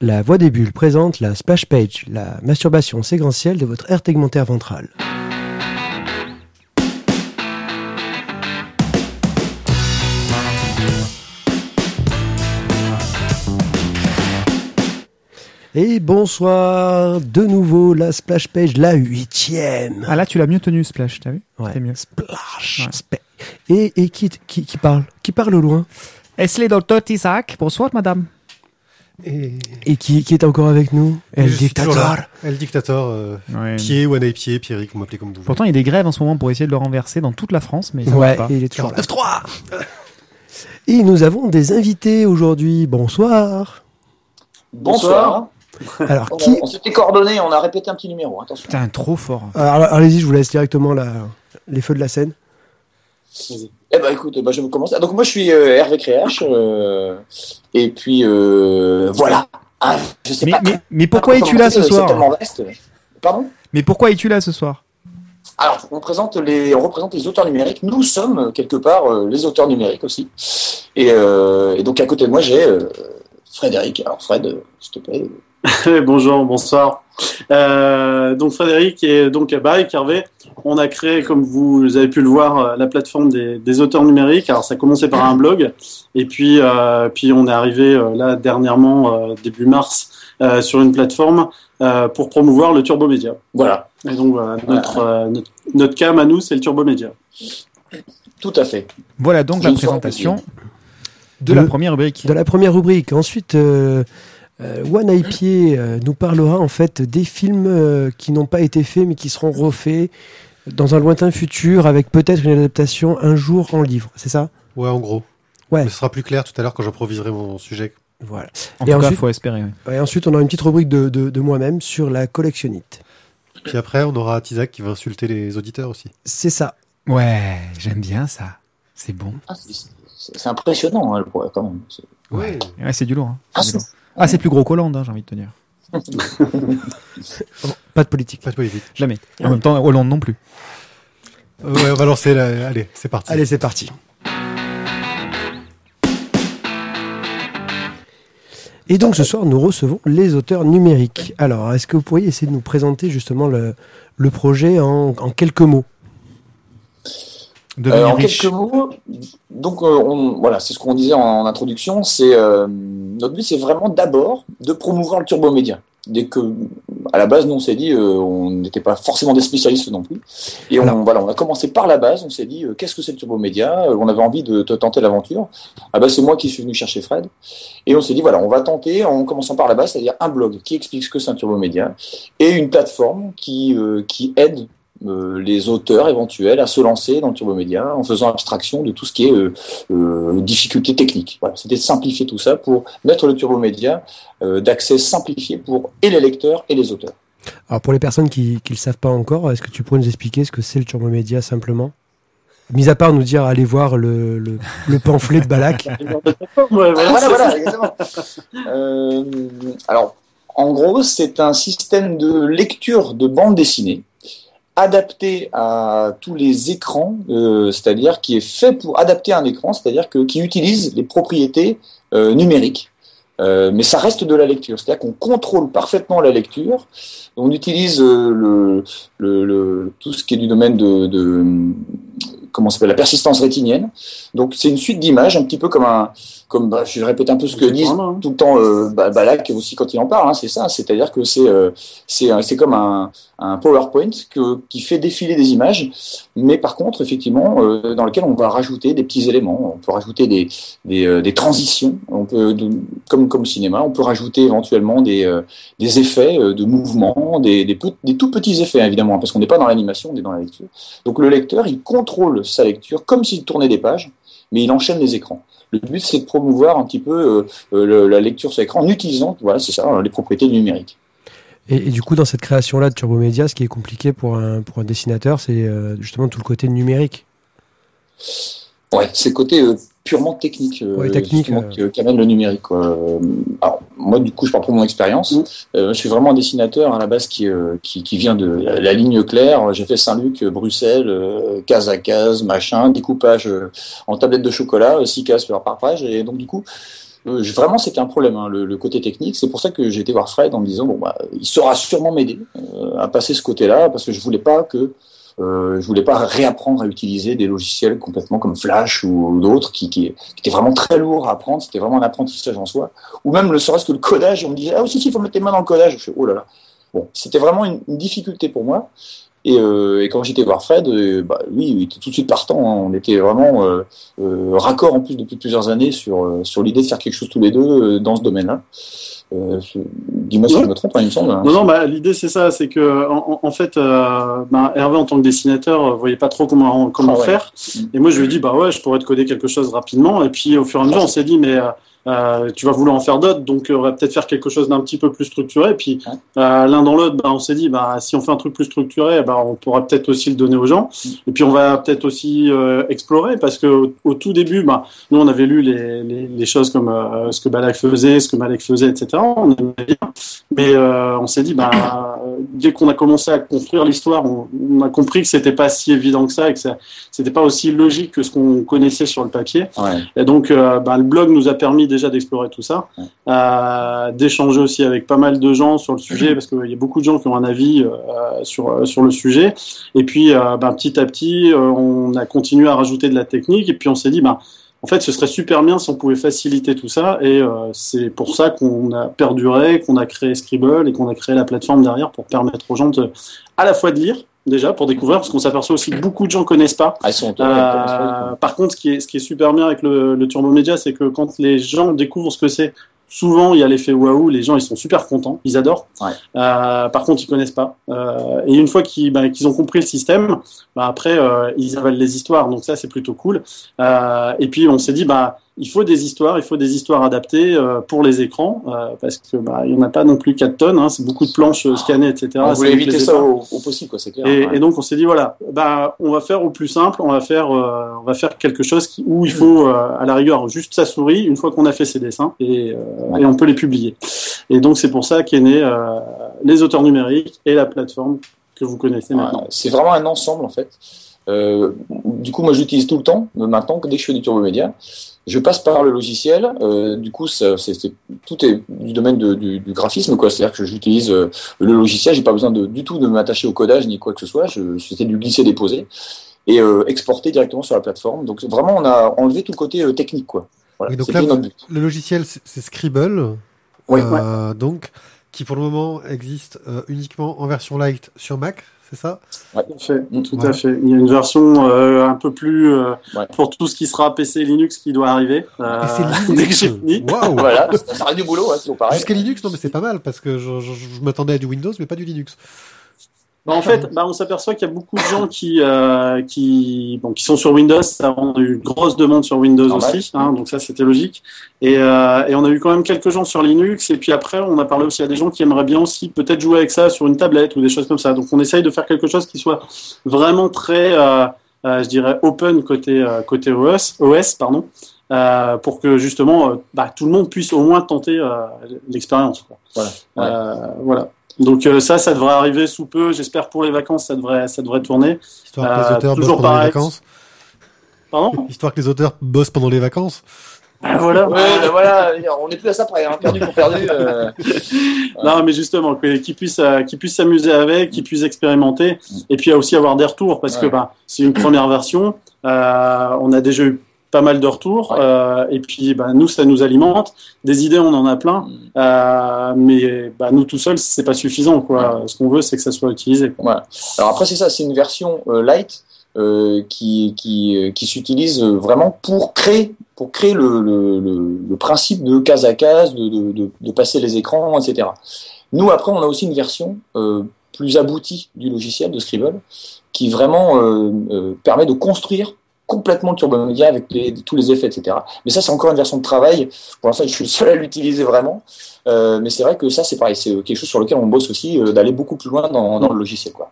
La Voix des Bulles présente la splash page, la masturbation séquentielle de votre aire tegmentaire ventrale. Et bonsoir, de nouveau la splash page, la huitième. Ah là, tu l'as mieux tenu, Splash, t'as vu Ouais. Mieux. Splash. Ouais. spa- Et, et qui, qui, qui parle Qui parle au loin? Est-ce les docteur Isaac Bonsoir, madame. Et, Et qui, qui est encore avec nous? El Dictator. El Dictator, euh, Ouais. pied, one eye pied, Pierrick, vous m'appelez comme vous voulez. Pourtant, il y a des grèves en ce moment pour essayer de le renverser dans toute la France, mais ça Ouais, marche pas. et il est toujours là. 49-3 Et nous avons des invités aujourd'hui. Bonsoir. Bonsoir. Alors, On, qui on s'était coordonné, on a répété un petit numéro, attention. Putain, trop fort. Alors, allez-y, je vous laisse directement la, les feux de la scène. Eh ben écoute, bah, je vais commencer. Donc moi je suis euh, Hervé Créache, euh, et puis euh, voilà. Ah, je sais Mais, pas. mais, mais pourquoi es-tu là ce soir. Pardon? Mais pourquoi es-tu là ce soir? Alors on présente les, on représente les auteurs numériques. Nous sommes quelque part les auteurs numériques aussi. Et, et donc à côté de moi j'ai Frédéric. Alors Fred, s'il te plaît. Bonjour, bonsoir. Euh, donc Frédéric et donc avec Hervé, on a créé, comme vous avez pu le voir, euh, la plateforme des, des auteurs numériques. Alors ça a commencé par un blog, et puis euh, puis on est arrivé euh, là dernièrement euh, début mars euh, sur une plateforme euh, pour promouvoir le Turbo Média. Voilà, Et donc voilà, notre, euh, notre notre cam à nous, c'est le Turbo Média. tout à fait. Voilà donc Je la présentation de De- la première rubrique. De la première rubrique. Ensuite, euh, One Eye Pied euh, nous parlera en fait des films euh, qui n'ont pas été faits mais qui seront refaits dans un lointain futur avec peut-être une adaptation un jour en livre. C'est ça? Ouais, en gros. Ouais. Mais ce sera plus clair tout à l'heure quand j'improviserai mon sujet. Voilà. En Et tout cas, ensuite- faut espérer. ouais. Et ensuite, on aura une petite rubrique de, de, de moi-même sur la collectionnite. Puis après, on aura Tizak qui va insulter les auditeurs aussi. C'est ça. Ouais, j'aime bien ça. C'est bon. Ah, c'est- impressionnant hein, le progrès, quand même. Ouais, ouais c'est du lourd. hein. Ah, Ah, c'est plus gros qu'Hollande, hein, j'ai envie de te dire. Pas de politique. Pas de politique. Jamais. En même temps, Hollande non plus. Euh, ouais, on va lancer la... Allez, c'est parti. Allez, c'est parti. Et donc ce soir, nous recevons les auteurs numériques. Alors, est-ce que vous pourriez essayer de nous présenter justement le, le projet en, en quelques mots? Euh, en riche. quelques mots, donc euh, on- voilà, c'est ce qu'on disait en, en introduction. C'est euh, notre but, c'est vraiment d'abord de promouvoir le turbo média. Dès que, à la base, nous on s'est dit, euh, on n'était pas forcément des spécialistes non plus. Et on, voilà, on a commencé par la base. On s'est dit, euh, qu'est-ce que c'est le turbo média? Euh, On avait envie de, de tenter l'aventure. Ah bah c'est moi qui suis venu chercher Fred. Et on s'est dit, voilà, on va tenter en commençant par la base, c'est-à-dire un blog qui explique ce que c'est un turbo média et une plateforme qui euh, qui aide euh, les auteurs éventuels à se lancer dans le turbomédia en faisant abstraction de tout ce qui est euh, euh, difficulté technique. Voilà, c'était de simplifier tout ça pour mettre le turbomédia euh, d'accès simplifié pour et les lecteurs et les auteurs. Alors pour les personnes qui ne le savent pas encore, est-ce que tu pourrais nous expliquer ce que c'est le turbo média simplement? Mis à part nous dire allez voir le, le, le pamphlet de Balak. Ouais, voilà, Voilà, exactement. Euh, alors, en gros, c'est un système de lecture de bande dessinée adapté à tous les écrans, euh, c'est-à-dire qui est fait pour adapter un écran, c'est-à-dire que qui utilise les propriétés euh, numériques. Euh, mais ça reste de la lecture, c'est-à-dire qu'on contrôle parfaitement la lecture. On utilise euh, le, le, le- tout ce qui est du domaine de, de comment ça s'appelle la persistance rétinienne. Donc c'est une suite d'images, un petit peu comme un, comme bah, je répète un peu ce que disent hein. tout le temps euh, Ba- Balak aussi quand il en parle. hein, c'est ça, c'est-à-dire que c'est euh, c'est comme un, un PowerPoint qui fait défiler des images, mais par contre effectivement euh, dans lequel on va rajouter des petits éléments. On peut rajouter des euh, transitions. On peut comme comme au cinéma, on peut rajouter éventuellement des euh, des effets de mouvement, des des, tout petits effets évidemment, hein, parce qu'on n'est pas dans l'animation, on est dans la lecture. Donc le lecteur, il contrôle sa lecture comme s'il tournait des pages, mais il enchaîne les écrans. Le but, c'est de promouvoir un petit peu la lecture sur écran en utilisant, voilà, c'est ça, les propriétés du numérique. Et, et du coup, dans cette création-là de turbo média, ce qui est compliqué pour un, pour un dessinateur, c'est euh, justement tout le côté numérique. Ouais, c'est le côté euh, purement technique, euh, Ouais, technique, qu'amène le numérique. quoi. Alors, moi, du coup, je parle pour mon expérience. Je suis vraiment un dessinateur à la base qui, qui, qui vient de la, la ligne claire. J'ai fait Saint-Luc, Bruxelles, case à case, machin, découpage en tablette de chocolat, euh, six cases par par page. Et donc, du coup, Euh, vraiment, c'était un problème, hein, le, le côté technique. C'est pour ça que j'ai été voir Fred en me disant bon bah, il saura sûrement m'aider euh, à passer ce côté-là, parce que je voulais pas que euh, je voulais pas réapprendre à utiliser des logiciels complètement comme Flash ou, d'autres qui, qui, qui étaient vraiment très lourds à apprendre. C'était vraiment un apprentissage en soi. Ou même le serait-ce que le codage, on me disait ah aussi il faut mettre les mains dans le codage. Je fais oh là là. Bon, c'était vraiment une, une difficulté pour moi. Et, euh, et quand j'étais voir Fred, euh, bah, lui, il était tout de suite partant. hein. On était vraiment euh, euh, raccord en plus depuis plusieurs années sur, sur l'idée de faire quelque chose tous les deux dans ce domaine-là. Dis-moi si je me trompe, hein, il me semble. hein. Non, non, bah, l'idée c'est ça, c'est que en, fait, bah, Hervé en tant que dessinateur, euh, voyait pas trop comment comment Ah ouais. faire. Mm. Et moi je lui ai dit bah ouais, je pourrais te coder quelque chose rapidement. Et puis au fur et à mesure, on s'est dit mais euh, tu vas vouloir en faire d'autres, donc euh, on va peut-être faire quelque chose d'un petit peu plus structuré. Et puis euh, l'un dans l'autre, bah, on s'est dit bah si on fait un truc plus structuré, bah on pourra peut-être aussi le donner aux gens. Mm. Et puis on va peut-être aussi euh, explorer parce que au, au tout début, bah nous on avait lu les, les, les choses comme ce que Balak faisait, ce que Malek faisait, etc. On aimait bien. Mais on s'est dit, bah, dès qu'on a commencé à construire l'histoire, on, on a compris que c'était pas si évident que ça et que c'était pas aussi logique que ce qu'on connaissait sur le papier. Ouais. Et donc, bah, le blog nous a permis déjà d'explorer tout ça, Ouais. euh, d'échanger aussi avec pas mal de gens sur le sujet, parce qu'il y a beaucoup de gens qui ont un avis euh, sur, euh, sur le sujet. Et puis, bah, petit à petit, on a continué à rajouter de la technique, et puis on s'est dit, bah, en fait, ce serait super bien si on pouvait faciliter tout ça, et euh, c'est pour ça qu'on a perduré, qu'on a créé Scribble et qu'on a créé la plateforme derrière pour permettre aux gens de, à la fois de lire, déjà, pour découvrir, parce qu'on s'aperçoit aussi que beaucoup de gens connaissent pas. Ah, ils sont Euh, par contre, ce qui est, ce qui est super bien avec le, le Turbo Media, c'est que quand les gens découvrent ce que c'est, souvent il y a l'effet waouh, les gens ils sont super contents, ils adorent. Ouais. Euh, par contre, ils connaissent pas. Euh, et une fois qu'ils bah, ont compris le système, bah, après euh, ils avalent les histoires, donc ça c'est plutôt cool. Euh, et puis on s'est dit bah il faut des histoires, il faut des histoires adaptées euh, pour les écrans, euh, parce que bah il y en a pas non plus 4 tonnes, hein, c'est beaucoup de planches euh, scannées, etc. on voulait éviter ça au, au possible, quoi, c'est clair. Et, ouais. et donc on s'est dit voilà, bah on va faire au plus simple, on va faire euh, on va faire quelque chose qui, où il faut euh, à la rigueur juste sa souris une fois qu'on a fait ses dessins et, euh, et on peut les publier. Et donc c'est pour ça qu'est né euh, les auteurs numériques et la plateforme que vous connaissez Ouais, maintenant. c'est vraiment un ensemble en fait. Euh, du coup, moi, j'utilise tout le temps. euh, Maintenant, que dès que je fais du turbo média, je passe par le logiciel. Euh, du coup, ça, c'est, c'est- tout est du domaine de- du, du graphisme, quoi. C'est-à-dire que j'utilise euh, le logiciel. J'ai pas besoin de, du tout de m'attacher au codage ni quoi que ce soit. Je, c'était du glisser-déposer et exporter directement sur la plateforme. Donc, vraiment, on a enlevé tout le côté technique, quoi. Voilà, Oui, donc c'était là, notre but. Le logiciel, c'est c'est Scribble. Oui. Donc, qui pour le moment existe uniquement en version light sur Mac, c'est ça? Ouais. Tout à fait, tout Ouais. à fait. Il y a une version euh, un peu plus euh, Ouais. pour tout ce qui sera PC Linux qui doit arriver euh, Et c'est Linux. dès que j'ai fini. Waouh Voilà, ça ça reste du boulot, hein, c'est toujours pareil. Jusqu'à Linux, non mais c'est pas mal parce que je, je- je m'attendais à du Windows mais pas du Linux. Bah, en fait, bah, on s'aperçoit qu'il y a beaucoup de gens qui, euh, qui, bon, qui sont sur Windows. Ça a eu une grosse demande sur Windows aussi, hein, donc ça c'était logique. Et, euh, et on a eu quand même quelques gens sur Linux. Et puis après, on a parlé aussi à des gens qui aimeraient bien aussi peut-être jouer avec ça sur une tablette ou des choses comme ça. Donc on essaye de faire quelque chose qui soit vraiment très, euh, euh, je dirais, open côté euh, côté OS, OS pardon, euh, pour que justement, bah, tout le monde puisse au moins tenter euh, l'expérience. Voilà. Euh, voilà. Donc euh, ça, ça devrait arriver sous peu. J'espère pour les vacances, ça devrait, ça devrait tourner. Histoire que les Euh, auteurs bossent pendant les vacances. Pardon Histoire que les auteurs bossent pendant les vacances. Ah, Voilà. Ouais, ben voilà, on n'est plus à ça près, hein, perdu pour perdu. euh, Non, mais justement, qu'ils puissent, euh, qu'ils puissent s'amuser avec, qu'ils puissent expérimenter, et puis aussi avoir des retours, parce que bah, c'est une première version. Euh, on a déjà eu pas mal de retours, Ouais. euh, et puis bah, nous, ça nous alimente. Des idées, on en a plein, euh, mais bah, nous tout seuls, c'est pas suffisant. Quoi. Ce qu'on veut, c'est que ça soit utilisé. quoi. Alors après, c'est ça, c'est une version euh, light qui, qui, qui s'utilise vraiment pour créer, pour créer le, le, le, le principe de case à case, de, de, de, de passer les écrans, etc. Nous, après, on a aussi une version plus aboutie du logiciel de Scribble qui vraiment permet de construire complètement Turbo Media avec tous les effets, etc. Mais ça, c'est encore une version de travail. Pour l'instant, je suis le seul à l'utiliser vraiment. Euh, mais c'est vrai que ça, c'est pareil. C'est quelque chose sur lequel on bosse aussi, euh, d'aller beaucoup plus loin dans, le logiciel. Quoi.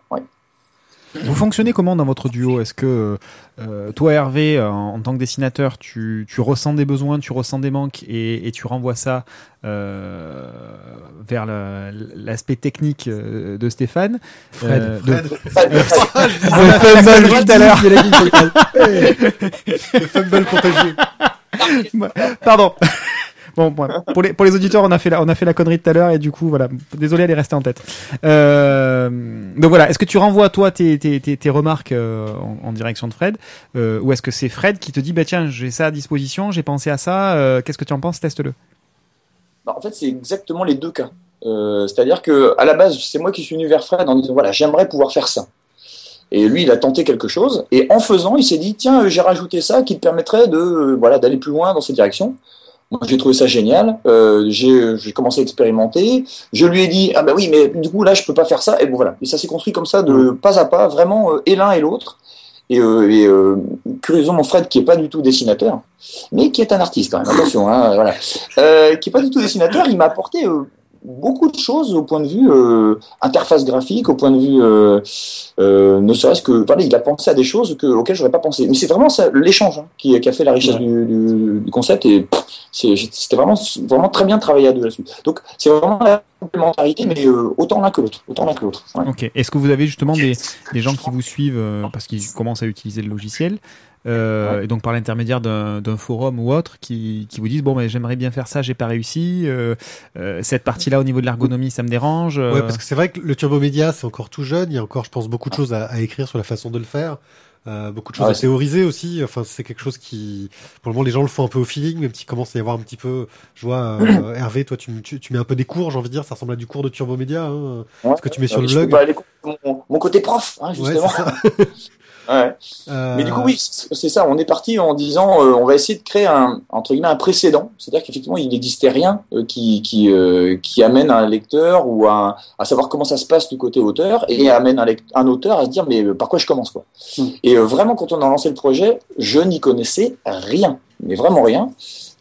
Vous fonctionnez comment dans votre duo? Est-ce que euh, toi, Hervé, euh, en, tant que dessinateur, tu, tu ressens des besoins, tu ressens des manques et, et tu renvoies ça euh, vers l'aspect technique euh, de Stéphane? Fred. Euh, de- tout à l'heure. Le fumble contagieux. Pardon. Bon, pour les pour les auditeurs, on a fait la on a fait la connerie tout à l'heure et du coup voilà, désolé, elle est restée en tête. Euh, donc voilà, est-ce que tu renvoies toi tes tes tes, tes remarques euh, en, direction de Fred, euh, ou est-ce que c'est Fred qui te dit bah tiens j'ai ça à disposition, j'ai pensé à ça, qu'est-ce que tu en penses, teste-le. Bah, en fait, c'est exactement les deux cas. C'est-à-dire que à la base, c'est moi qui suis venu vers Fred en disant voilà, j'aimerais pouvoir faire ça. Et lui, il a tenté quelque chose, et en faisant, il s'est dit tiens, j'ai rajouté ça qui te permettrait de voilà d'aller plus loin dans cette direction. Moi, j'ai trouvé ça génial. Euh, j'ai j'ai commencé à expérimenter. Je lui ai dit ah bah oui, mais du coup là, je peux pas faire ça. Et bon voilà. Et ça s'est construit comme ça de pas à pas, vraiment euh, et l'un et l'autre. Et, euh, et euh, curieusement, mon Fred, qui est pas du tout dessinateur, mais qui est un artiste quand même, attention, hein, voilà, euh, qui est pas du tout dessinateur, il m'a apporté euh, beaucoup de choses au point de vue euh, interface graphique, au point de vue, euh, euh, ne serait-ce que, voilà, il a pensé à des choses que, auxquelles j'aurais pas pensé. Mais c'est vraiment ça, l'échange hein, qui, qui a fait la richesse Ouais. du, du, du concept et c'était vraiment, vraiment très bien travaillé à deux là-dessus. Donc c'est vraiment la complémentarité, mais autant l'un que l'autre, autant l'un que l'autre. Ouais. Ok. Est-ce que vous avez justement des, des gens qui vous suivent parce qu'ils commencent à utiliser le logiciel euh, et donc par l'intermédiaire d'un forum ou autre qui, qui vous disent bon mais j'aimerais bien faire ça j'ai pas réussi euh, euh, cette partie là au niveau de l'ergonomie ça me dérange euh, Ouais, parce que c'est vrai que le Turbo Média, c'est encore tout jeune. Il y a encore, je pense, beaucoup de choses à, à écrire sur la façon de le faire. Euh, beaucoup de choses Ah ouais, à théoriser aussi. Enfin, c'est quelque chose qui, pour le moment, les gens le font un peu au feeling, même s'il commence à y avoir un petit peu. Je vois, euh, Hervé, toi, tu, tu, tu mets un peu des cours, j'ai envie de dire. Ça ressemble à du cours de Turbo Média. Hein. Ouais. Ce que tu mets sur Euh, le blog. mon, mon côté prof, hein, Ouais, justement. ça. Ouais. Euh, Mais du coup, oui, c'est ça. On est parti en disant, euh, on va essayer de créer un entre guillemets un précédent. C'est-à-dire qu'effectivement, il n'existait rien euh, qui qui euh, qui amène un lecteur ou un, à savoir comment ça se passe du côté auteur et amène un, lect- un auteur à se dire mais euh, par quoi je commence quoi. Mm. Et vraiment, quand on a lancé le projet, je n'y connaissais rien, mais vraiment rien.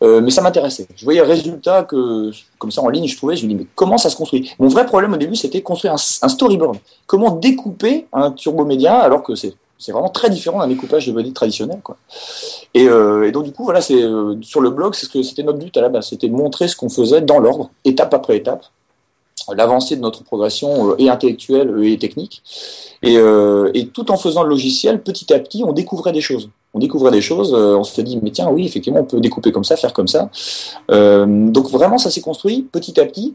Euh, mais ça m'intéressait. Je voyais le résultat que, comme ça en ligne, je trouvais, je me dis, mais comment ça se construit? Mon vrai problème au début, c'était construire un, un storyboard. Comment découper un turbo média alors que c'est c'est vraiment très différent d'un découpage de body traditionnel. Quoi. Et, euh, donc, du coup, voilà, c'est euh, sur le blog, c'est ce que c'était notre but à la base, c'était de montrer ce qu'on faisait dans l'ordre, étape après étape, l'avancée de notre progression euh, et intellectuelle euh, et technique. Et, euh, et tout en faisant le logiciel, petit à petit, on découvrait des choses. On découvrait des choses, euh, on se dit, mais tiens, oui, effectivement, on peut découper comme ça, faire comme ça. Euh, donc vraiment, ça s'est construit petit à petit.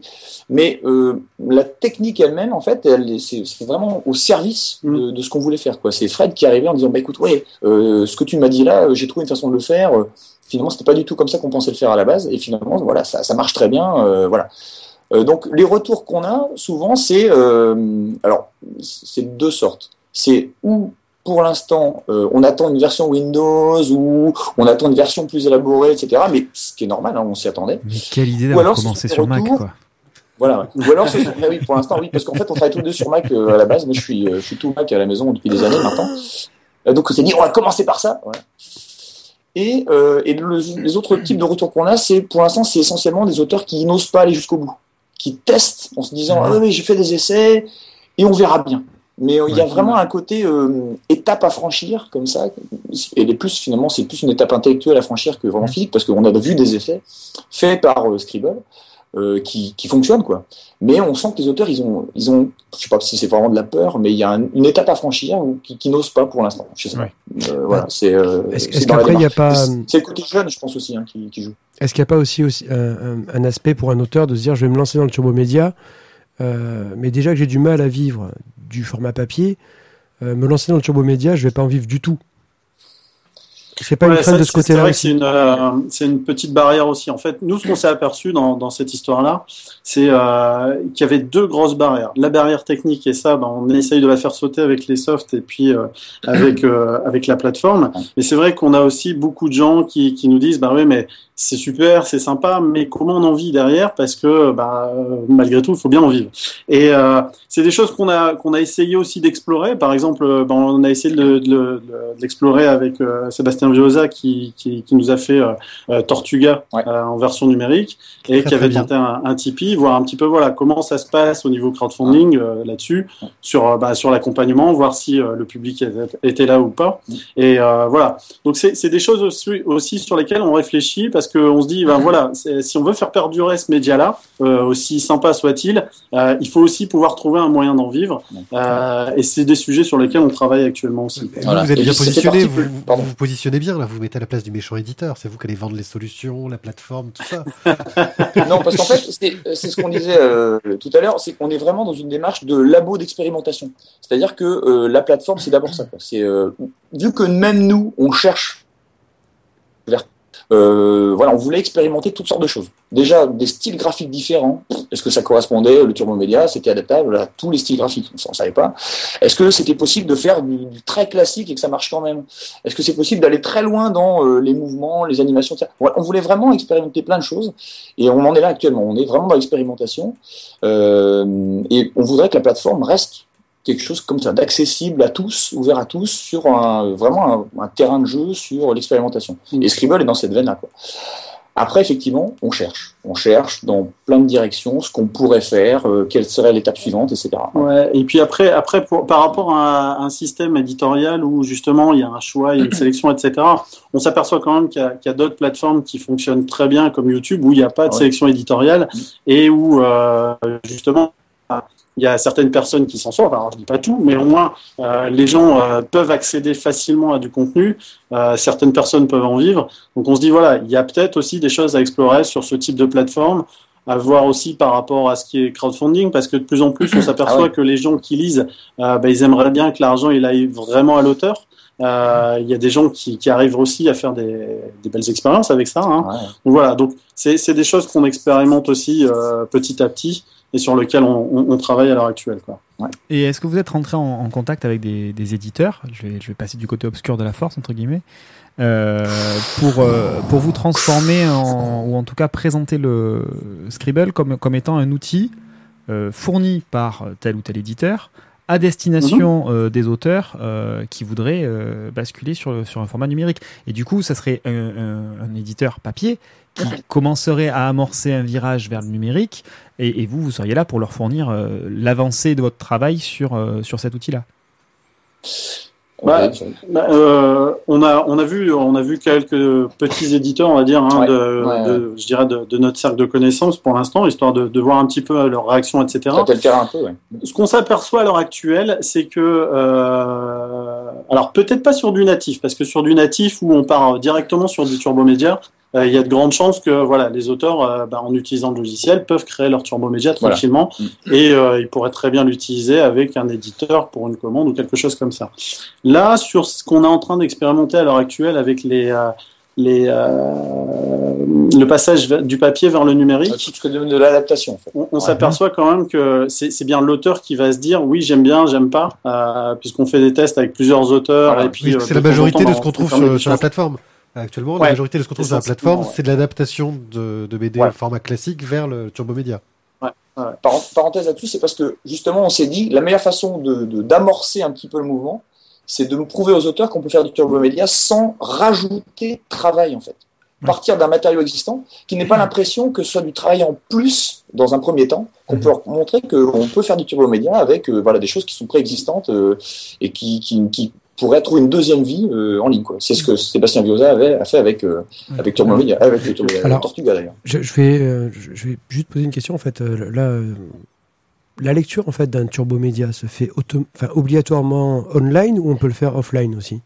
Mais euh, la technique elle-même, en fait, elle, est- c'est c'est vraiment au service de, de ce qu'on voulait faire. quoi. C'est Fred qui arrivait en disant, bah écoute, ouais, euh, ce que tu m'as dit là, j'ai trouvé une façon de le faire. Euh, finalement, c'était pas du tout comme ça qu'on pensait le faire à la base. Et finalement, voilà, ça, ça marche très bien. euh, voilà. Euh, donc les retours qu'on a souvent, c'est euh, alors c'est de deux sortes. C'est où pour l'instant euh, on attend une version Windows ou on attend une version plus élaborée, etc. Mais ce qui est normal, hein, on s'y attendait. mais quelle idée Ou d'avoir commencé sur Mac quoi Voilà. Ou alors, ce sont- ah oui, pour l'instant, oui, parce qu'en fait, on travaille tous les deux sur Mac euh, à la base. Moi, je suis, euh, je suis tout Mac à la maison depuis des années maintenant. Donc, on s'est dit, on va commencer par ça. Voilà. Et, euh, et le- les autres types de retours qu'on a, c'est pour l'instant, c'est essentiellement des auteurs qui n'osent pas aller jusqu'au bout, qui testent en se disant, ah oui, j'ai fait des essais et on verra bien. Mais euh, il y a Ouais. vraiment un côté euh, étape à franchir comme ça. Et les plus finalement, c'est plus une étape intellectuelle à franchir que vraiment physique, parce qu'on a vu des effets faits par euh, Scribble euh, qui, qui fonctionnent quoi. Mais on sent que les auteurs, ils ont, ils ont, je sais pas si c'est vraiment de la peur, mais il y a un- une étape à franchir qui, qui n'osent pas pour l'instant. Je sais pas. Ouais. Euh, voilà, c'est. euh, Est-ce c'est est-ce qu'après, il n'y a pas. C'est- le côté jeune, je pense aussi, hein, qui, qui joue. Est-ce qu'il n'y a pas aussi, aussi un, un- aspect pour un auteur de se dire je vais me lancer dans le turbo média, mais déjà que j'ai du mal à vivre du format papier, me lancer dans le turbo média, je vais pas en vivre du tout. C'est pas Ouais, une crainte ça, de ce côté-là c'est une, euh, c'est une petite barrière aussi. En fait, nous, ce qu'on s'est aperçu dans, dans cette histoire-là, c'est euh, qu'il y avait deux grosses barrières. La barrière technique, et ça, ben, on essaye de la faire sauter avec les softs et puis euh, avec, euh, avec la plateforme. Mais c'est vrai qu'on a aussi beaucoup de gens qui, qui nous disent, bah oui, mais c'est super, c'est sympa, mais comment on en vit derrière Parce que bah, euh, malgré tout, il faut bien en vivre. Et euh, c'est des choses qu'on a qu'on a essayé aussi d'explorer. Par exemple, ben, on a essayé de, le- de le- de l'explorer avec euh, Sébastien Viosa qui, qui, qui nous a fait euh, Tortuga Ouais. euh, en version numérique et Très, qui très avait bien. tenté un, un Tipeee, voir un petit peu voilà comment ça se passe au niveau crowdfunding euh, là-dessus, sur bah, sur l'accompagnement, voir si euh, le public était, était là ou pas. Et euh, voilà. Donc c'est c'est des choses aussi, aussi sur lesquelles on réfléchit parce qu'on se dit ben voilà si on veut faire perdurer ce média-là, euh, aussi sympa soit-il, euh, il faut aussi pouvoir trouver un moyen d'en vivre. Euh, et c'est des sujets sur lesquels on travaille actuellement aussi. Voilà. Vous, vous êtes Et bien positionné, vous, vous vous positionnez bien, là, vous vous mettez à la place du méchant éditeur. C'est vous qui allez vendre les solutions, la plateforme, tout ça. Non, parce qu'en fait, c'est c'est ce qu'on disait euh, tout à l'heure, c'est qu'on est vraiment dans une démarche de labo d'expérimentation. C'est-à-dire que euh, la plateforme, c'est d'abord ça. quoi. C'est euh, vu que même nous, on cherche euh, voilà, on voulait expérimenter toutes sortes de choses. Déjà, des styles graphiques différents. Est-ce que ça correspondait, le Turbo Media, c'était adaptable à tous les styles graphiques On ne savait pas. Est-ce que c'était possible de faire du, du très classique et que ça marche quand même? Est-ce que c'est possible d'aller très loin dans euh, les mouvements, les animations etc. Voilà, On voulait vraiment expérimenter plein de choses et on en est là actuellement. On est vraiment dans l'expérimentation euh, et on voudrait que la plateforme reste quelque chose comme ça, d'accessible à tous, ouvert à tous, sur un, vraiment un, un terrain de jeu sur l'expérimentation. Mm. Et Scribble est dans cette veine-là. Après, effectivement, on cherche. On cherche dans plein de directions ce qu'on pourrait faire, euh, quelle serait l'étape suivante, etc. Ouais, et puis après, après pour, par rapport à un système éditorial où justement il y a un choix, il y a une sélection, etc., on s'aperçoit quand même qu'il y a, d'autres plateformes qui fonctionnent très bien comme YouTube où il n'y a pas de Ouais. sélection éditoriale et où euh, justement il y a certaines personnes qui s'en sortent. Alors je dis pas tout, mais au moins euh, les gens euh, peuvent accéder facilement à du contenu. Euh, certaines personnes peuvent en vivre. Donc on se dit voilà, il y a peut-être aussi des choses à explorer sur ce type de plateforme à voir aussi par rapport à ce qui est crowdfunding, parce que de plus en plus, on s'aperçoit Ah ouais. que les gens qui lisent, bah, ils aimeraient bien que l'argent il aille vraiment à l'auteur. Euh, Il y a des gens qui, qui arrivent aussi à faire des, des belles expériences avec ça. Hein. Ouais. Donc voilà, donc c'est c'est des choses qu'on expérimente aussi euh, petit à petit et sur lesquelles on, on, on travaille à l'heure actuelle. Quoi. Et est-ce que vous êtes rentré en, en contact avec des, des éditeurs? Je vais, je vais passer du côté obscur de la force, entre guillemets, euh, pour, euh, pour vous transformer en, ou en tout cas présenter le Scribble comme, comme étant un outil euh, fourni par tel ou tel éditeur à destination euh, des auteurs euh, qui voudraient euh, basculer sur, sur un format numérique. Et du coup, ça serait un, un- un éditeur papier qui commencerait à amorcer un virage vers le numérique et, et vous, vous seriez là pour leur fournir euh, l'avancée de votre travail sur, euh, sur cet outil-là. Bah. Bah, euh, on a on a vu on a vu quelques petits éditeurs on va dire hein, Ouais, de, ouais, de- je dirais de, de notre cercle de connaissances pour l'instant histoire de, de voir un petit peu leur réaction etc. Ça le terrain un peu, ouais. Ce qu'on s'aperçoit à l'heure actuelle, c'est que, euh, alors peut-être pas sur du natif, parce que sur du natif où on part directement sur du turbo euh, il y a de grandes chances que voilà, les auteurs, euh, bah, en utilisant le logiciel, peuvent créer leur turbo média Voilà. tranquillement, et euh, ils pourraient très bien l'utiliser avec un éditeur pour une commande ou quelque chose comme ça. Là, sur ce qu'on est en train d'expérimenter à l'heure actuelle avec les euh, les, euh, le passage du papier vers le numérique, Tout ce que de, de l'adaptation, en fait. on, on s'aperçoit quand même que c'est bien l'auteur qui va se dire oui j'aime bien j'aime pas euh, puisqu'on fait des tests avec plusieurs auteurs Voilà. et puis Oui, euh, c'est la majorité temps, de bah, ce qu'on on trouve sur, la plateforme. Actuellement, Ouais. la majorité de ce qu'on trouve sur la plateforme, ouais. c'est de l'adaptation de, de BD Ouais. au format classique vers le Turbo Média. Par- parenthèse là-dessus, c'est parce que justement, on s'est dit la meilleure façon de de- d'amorcer un petit peu le mouvement, c'est de nous prouver aux auteurs qu'on peut faire du turbo média sans rajouter de travail en fait. Partir d'un matériau existant qui n'est pas l'impression que ce soit du travail en plus dans un premier temps, qu'on peut leur montrer qu'on peut faire du turbo média avec euh, voilà, des choses qui sont préexistantes euh, et qui, qui, qui pourraient trouver une deuxième vie euh, en ligne. quoi. C'est ce que Sébastien Viosa avait a fait avec, euh, avec Turbo avec le Turbo Alors- Tortuga d'ailleurs. Je, je vais, euh, je vais juste poser une question en fait. Euh, Là, euh, la lecture en fait d'un turbo média se fait auto- enfin, obligatoirement online ou on peut le faire offline aussi?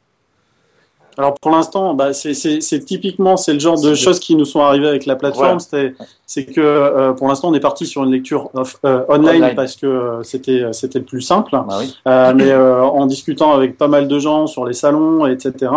Alors pour l'instant, bah, c'est- typiquement c'est le genre de choses qui nous sont arrivées avec la plateforme. C'était- C'est que euh, pour l'instant on est parti sur une lecture off- euh, online, Online. parce que euh, c'était c'était le plus simple. Bah oui. Euh, mais euh, en discutant avec pas mal de gens sur les salons, etc.,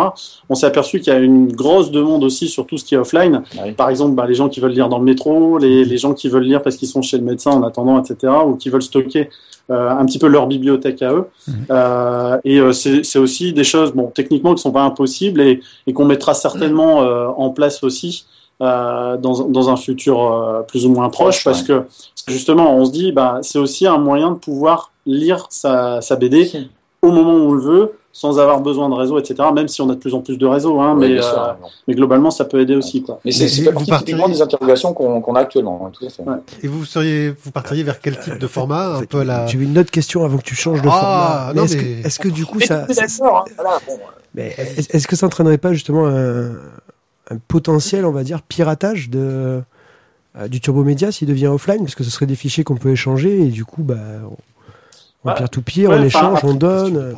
on s'est aperçu qu'il y a une grosse demande aussi sur tout ce qui est offline. Bah oui. Par exemple, bah, les gens qui veulent lire dans le métro, les, les gens qui veulent lire parce qu'ils sont chez le médecin en attendant, etc., ou qui veulent stocker euh, un petit peu leur bibliothèque à eux. Mhm. Euh, et euh, c'est aussi des choses, bon, techniquement, qui sont pas impossibles et, et qu'on mettra certainement en place aussi. dans, dans un futur plus ou moins proche, Proche, parce, que, parce que justement, on se dit, bah, c'est aussi un moyen de pouvoir lire sa, sa BD au moment où on le veut, sans avoir besoin de réseau, etc. Même si on a de plus en plus de réseaux, hein, Oui, mais, bien sûr. euh, mais globalement, ça peut aider aussi. Quoi. Mais c'est typiquement des interrogations qu'on a actuellement, hein, tout à fait. Ouais. Et vous seriez, vous partiriez vers quel type de format Un peu la. J'ai une autre question avant que tu changes de Ah, format. est-ce mais- que, du coup Mais ça, est hein, voilà, bon. mais est-ce est-ce que ça entraînerait pas justement un, un potentiel, on va dire, piratage de euh, du turbo média s'il devient offline, parce que ce serait des fichiers qu'on peut échanger et du coup, bah, on, on Bah, pire tout pire, ouais, on échange, on donne.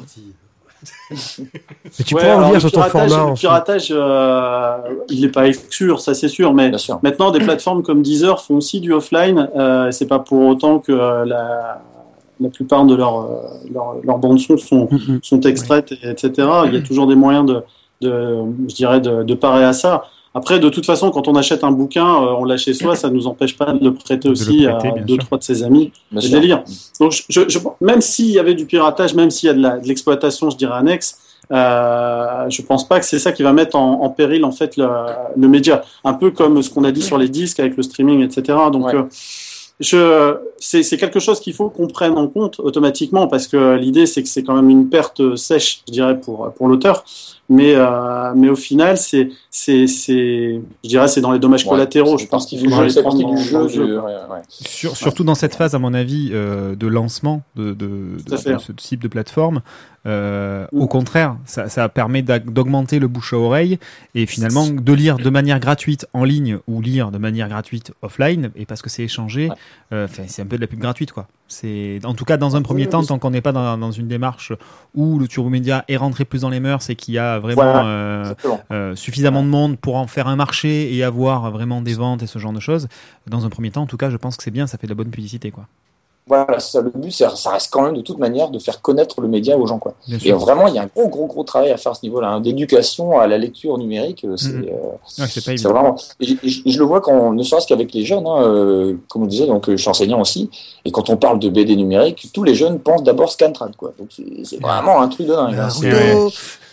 Mais tu Ouais, pourras le sur ton piratage, format. Le ensuite. piratage, euh, il n'est pas exclure, ça c'est sûr, mais sûr. maintenant des plateformes comme Deezer font aussi du offline. Euh, c'est pas pour autant que euh, la, la plupart de leurs leurs leurs bandes son sont, Mm, sont extraites, et- etc. Il y a toujours des moyens de, de je dirais, de, de parer à ça. Après, de toute façon, quand on achète un bouquin, euh, on l'a chez soi, ça nous empêche pas de le prêter aussi prêter, à deux, sûr. trois de ses amis. Bien sûr. les lire. Donc, je, je- même s'il y avait du piratage, même s'il y a de la- de l'exploitation, je dirais annexe, euh, je pense pas que c'est ça qui va mettre en, en péril en fait le, le média. Un peu comme ce qu'on a dit sur les disques avec le streaming, etc. Donc, Ouais. euh, je, c'est, c'est quelque chose qu'il faut qu'on prenne en compte automatiquement parce que l'idée c'est que c'est quand même une perte sèche, je dirais, pour pour l'auteur. Mais euh, mais au final, c'est c'est c'est, je dirais, c'est dans les dommages Ouais, collatéraux. Je pense qu'il faudra jeu, les prendre partie du dans- dans jeu. le du- jeu. ouais, ouais. Sur- surtout dans cette phase, à mon avis, euh, de lancement de, de, de ce type de plateforme. Euh. Au contraire, ça, ça permet d'aug- d'augmenter le bouche à oreille et finalement de lire de manière gratuite en ligne ou lire de manière gratuite offline. Et parce que c'est échangé, euh, c'est un peu de la pub gratuite, quoi. C'est en tout cas dans un premier Oui, temps, oui. tant qu'on n'est pas dans, dans une démarche où le turbo média est rentré plus dans les mœurs et qu'il y a vraiment Voilà. euh, suffisamment de monde pour en faire un marché et avoir vraiment des ventes et ce genre de choses. Dans un premier temps, en tout cas, je pense que c'est bien, ça fait de la bonne publicité, quoi. Voilà, ça. Le but, ça reste quand même de toute manière de faire connaître le média aux gens, quoi. Bien Et sûr. vraiment, il y a un gros, gros, gros travail à faire à ce niveau-là, hein, d'éducation à la lecture numérique. euh, C'est Mhm. euh, Ouais, vraiment. Et, je- et je et je le vois quand, ne serait-ce qu'avec les jeunes, hein, euh, comme on disait, donc je suis enseignant aussi. Et quand on parle de BD numérique, tous les jeunes pensent d'abord Scantrad, quoi. Donc c'est c'est vraiment un truc de dingue. hein.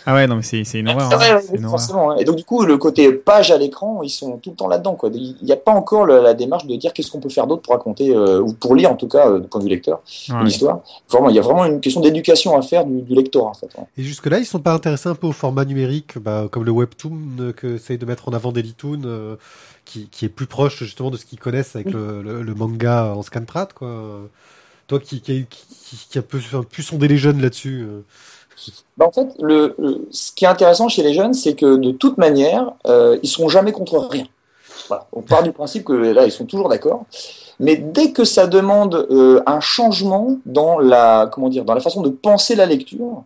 Ah. Ah ouais, non, mais c'est c'est une horreur. Ouais, hein. ouais, horreur. forcément. hein. Et donc du coup, le côté page à l'écran, ils sont tout le temps là-dedans. quoi. Il n'y a pas encore la démarche de dire qu'est-ce qu'on peut faire d'autre pour raconter euh, ou pour lire en tout cas euh, du point de vue lecteur Ouais. une histoire. Vraiment, il y a vraiment une question d'éducation à faire du, du lectorat en fait. ouais. Et jusque-là, ils sont pas intéressés un peu au format numérique, bah, comme le webtoon euh, que essaye de mettre en avant Dailytoon, euh, qui, qui est plus proche justement de ce qu'ils connaissent avec le, le, le manga en scantrad, quoi. Toi qui, qui, qui, qui a peu sondé les jeunes là-dessus. Bah, en fait, ce qui est intéressant chez les jeunes, c'est que de toute manière, euh, ils seront jamais contre rien. On part du principe que là, ils sont toujours d'accord. Mais dès que ça demande euh, un changement dans la, comment dire, dans la façon de penser la lecture,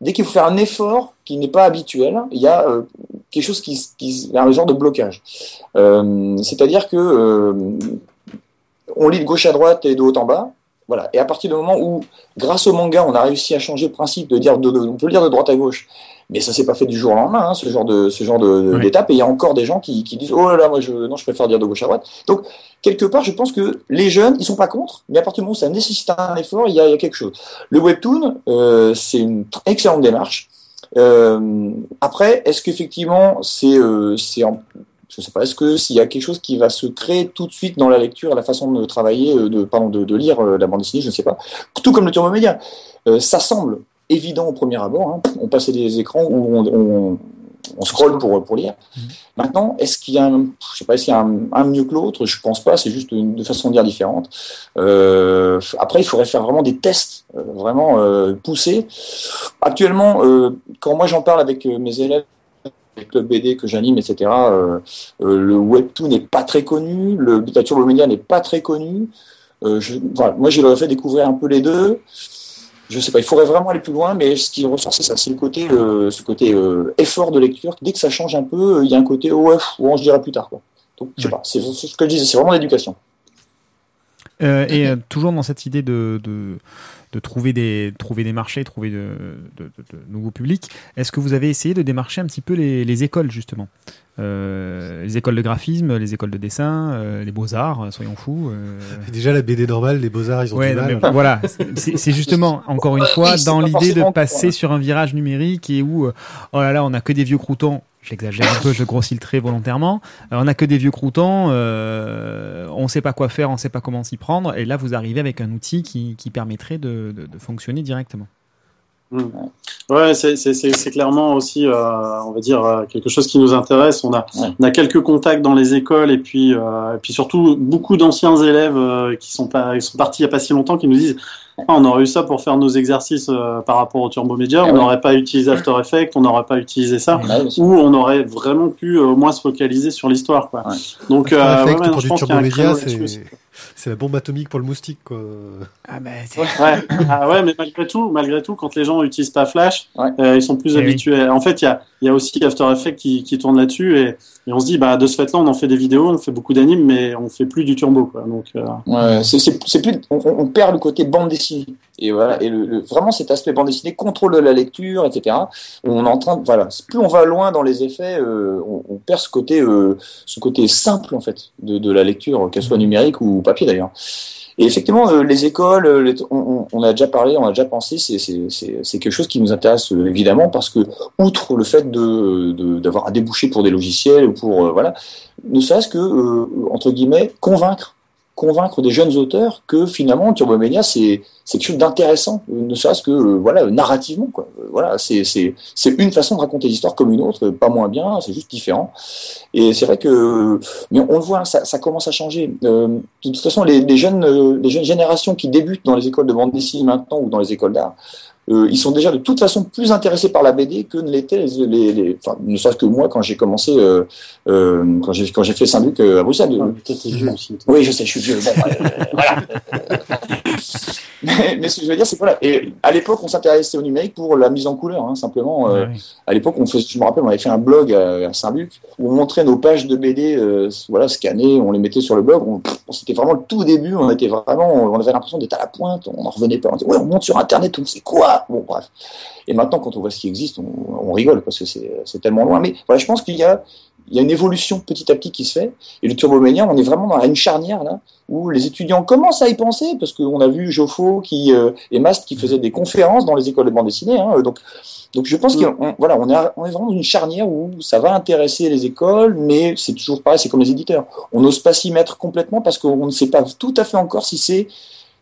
dès qu'il faut faire un effort qui n'est pas habituel, il y a euh, quelque chose qui, qui un genre de blocage. Euh, C'est-à-dire que on lit de gauche à droite et de haut en bas. Voilà. Et à partir du moment où, grâce au manga, on a réussi à changer le principe de dire, de, de- on peut lire de droite à gauche, mais ça s'est pas fait du jour au lendemain, hein, ce genre de, ce genre de, Ouais. d'étape. Et il y a encore des gens qui, qui disent, oh là là, moi je, non, je préfère lire de gauche à droite. Donc quelque part, je pense que les jeunes, ils sont pas contre, mais à partir du moment où ça nécessite un effort, il y a, il y a quelque chose. Le webtoon, euh, c'est une excellente démarche. Euh, après, est-ce qu'effectivement, c'est, euh, c'est en- je sais pas, est-ce que s'il y a quelque chose qui va se créer tout de suite dans la lecture, la façon de travailler, euh, de, pardon, de, de lire euh, la bande dessinée, je ne sais pas. Tout comme le turbo média. Euh, ça semble évident au premier abord. Hein. On passait des écrans où on, on, on scrolle pour, pour lire. Mhm. Maintenant, est-ce qu'il y a un, je sais pas, est-ce qu'il y a un, un mieux que l'autre? Je pense pas. C'est juste une, façon de dire différente. Euh, après, il faudrait faire vraiment des tests euh, vraiment poussés. Actuellement, quand moi j'en parle avec mes élèves les clubs BD que j'anime, etc. euh, euh, le webtoon n'est pas très connu, le turbo média n'est pas très connu. Euh, je, voilà, moi, je leur ai fait découvrir un peu les deux. Je sais pas, il faudrait vraiment aller plus loin, mais ce qui ressort, c'est ça, c'est le côté, euh, ce côté euh, effort de lecture. Dès que ça change un peu, il y a un côté, oh, ouais, pff, bon, je dirai plus tard. Quoi. Donc, je sais pas, c'est ce que je disais, c'est vraiment l'éducation. Et toujours dans cette idée de, de, de trouver, des, trouver des marchés, trouver de, nouveaux publics, est-ce que vous avez essayé de démarcher un petit peu les, les écoles, justement? Euh, Les écoles de graphisme, les écoles de dessin, euh, les beaux-arts, soyons fous. euh, déjà, la BD normale, les beaux-arts, ils ont Ouais, du non, mal. mais voilà, c'est justement, encore une fois, dans l'idée de passer quoi. sur un virage numérique et où, euh, oh là là, on a que des vieux croutons. J'exagère un peu, je grossis le trait volontairement. Euh, on a que des vieux croutons, euh, on sait pas quoi faire, on sait pas comment s'y prendre. Et là, vous arrivez avec un outil qui, qui permettrait de, de- de fonctionner directement. Ouais, c'est- c'est c'est- c'est clairement aussi, euh, on va dire, euh, quelque chose qui nous intéresse. On a, Ouais. on a quelques contacts dans les écoles et puis, euh, et puis surtout beaucoup d'anciens élèves euh, qui sont, pas, qui sont partis il n'y a pas si longtemps qui nous disent on aurait eu ça pour faire nos exercices euh, par rapport au Turbo Media. Ah on ouais. n'aurait pas utilisé After Effects, on n'aurait pas utilisé ça. Sûr. Ou on aurait vraiment pu euh, au moins se focaliser sur l'histoire. Quoi. Ouais. Donc, After euh, ouais, non, pour je du pense qu'il y a un C'est la bombe atomique pour le moustique, quoi. Ah bah, c'est- Ouais. Ah ouais, mais malgré tout, malgré tout, quand les gens n'utilisent pas Flash, Ouais. euh, ils sont plus Eh oui. habitués. En fait, il y a, il y a aussi After Effects qui, qui tourne là-dessus et, on se dit, bah, de ce fait-là, on en fait des vidéos, on fait beaucoup d'animes, mais on fait plus du turbo. Donc, euh, c'est, plus, on, perd le côté bande dessinée. Et voilà, et vraiment cet aspect bande dessinée, contrôle de la lecture, etc. On est en train, voilà, plus on va loin dans les effets, euh, on, perd ce côté, euh, ce côté simple en fait de la lecture, qu'elle soit numérique ou papier d'ailleurs. Et effectivement, euh, les écoles, euh, on, on- a déjà parlé, on a déjà pensé, c'est, quelque chose qui nous intéresse euh, évidemment parce que outre le fait de, de- d'avoir un débouché pour des logiciels ou pour voilà, ne serait-ce que entre guillemets convaincre convaincre des jeunes auteurs que finalement Turbo Mania c'est quelque chose d'intéressant euh, ne serait-ce que euh, voilà narrativement quoi. Euh, voilà c'est une façon de raconter l'histoire comme une autre euh, pas moins bien c'est juste différent. Et c'est vrai que mais on le voit hein, ça, commence à changer. Euh, de toute façon les, les jeunes euh, les jeunes générations qui débutent dans les écoles de bande dessinée maintenant ou dans les écoles d'art euh, ils sont déjà de toute façon plus intéressés par la BD que ne l'étaient les, les, les- enfin, ne serait-ce que moi quand j'ai commencé, euh, euh, quand j'ai quand j'ai fait Saint-Luc à Bruxelles. ah, mais toi, t'es vieux aussi. Oui, je sais, je suis vieux. Bon, voilà. mais, mais ce que je veux dire, c'est que voilà. Et à l'époque, on s'intéressait au numérique pour la mise en couleur, hein, simplement. euh, Ouais, ouais. à l'époque, on faisait, je me rappelle, on avait fait un blog à, à Saint-Luc où on montrait nos pages de BD, euh, voilà, scannées, on les mettait sur le blog. On, c'était vraiment le tout début. On était vraiment, on avait l'impression d'être à la pointe. On n'en revenait pas. On disait, ouais, on monte sur Internet, on sait Bon, bref. Et maintenant, quand on voit ce qui existe, on, on rigole parce que c'est tellement loin. Mais voilà, je pense qu'il y a, il y a une évolution petit à petit qui se fait. Et le Turbomania, on est vraiment dans une charnière là où les étudiants commencent à y penser parce qu'on a vu Joffo qui euh, et Mast qui faisaient des conférences dans les écoles de bande dessinée. Hein, donc donc je pense qu'on voilà, on est, on est vraiment dans une charnière où ça va intéresser les écoles, mais c'est toujours pareil, c'est comme les éditeurs. On n'ose pas s'y mettre complètement parce qu'on ne sait pas tout à fait encore si c'est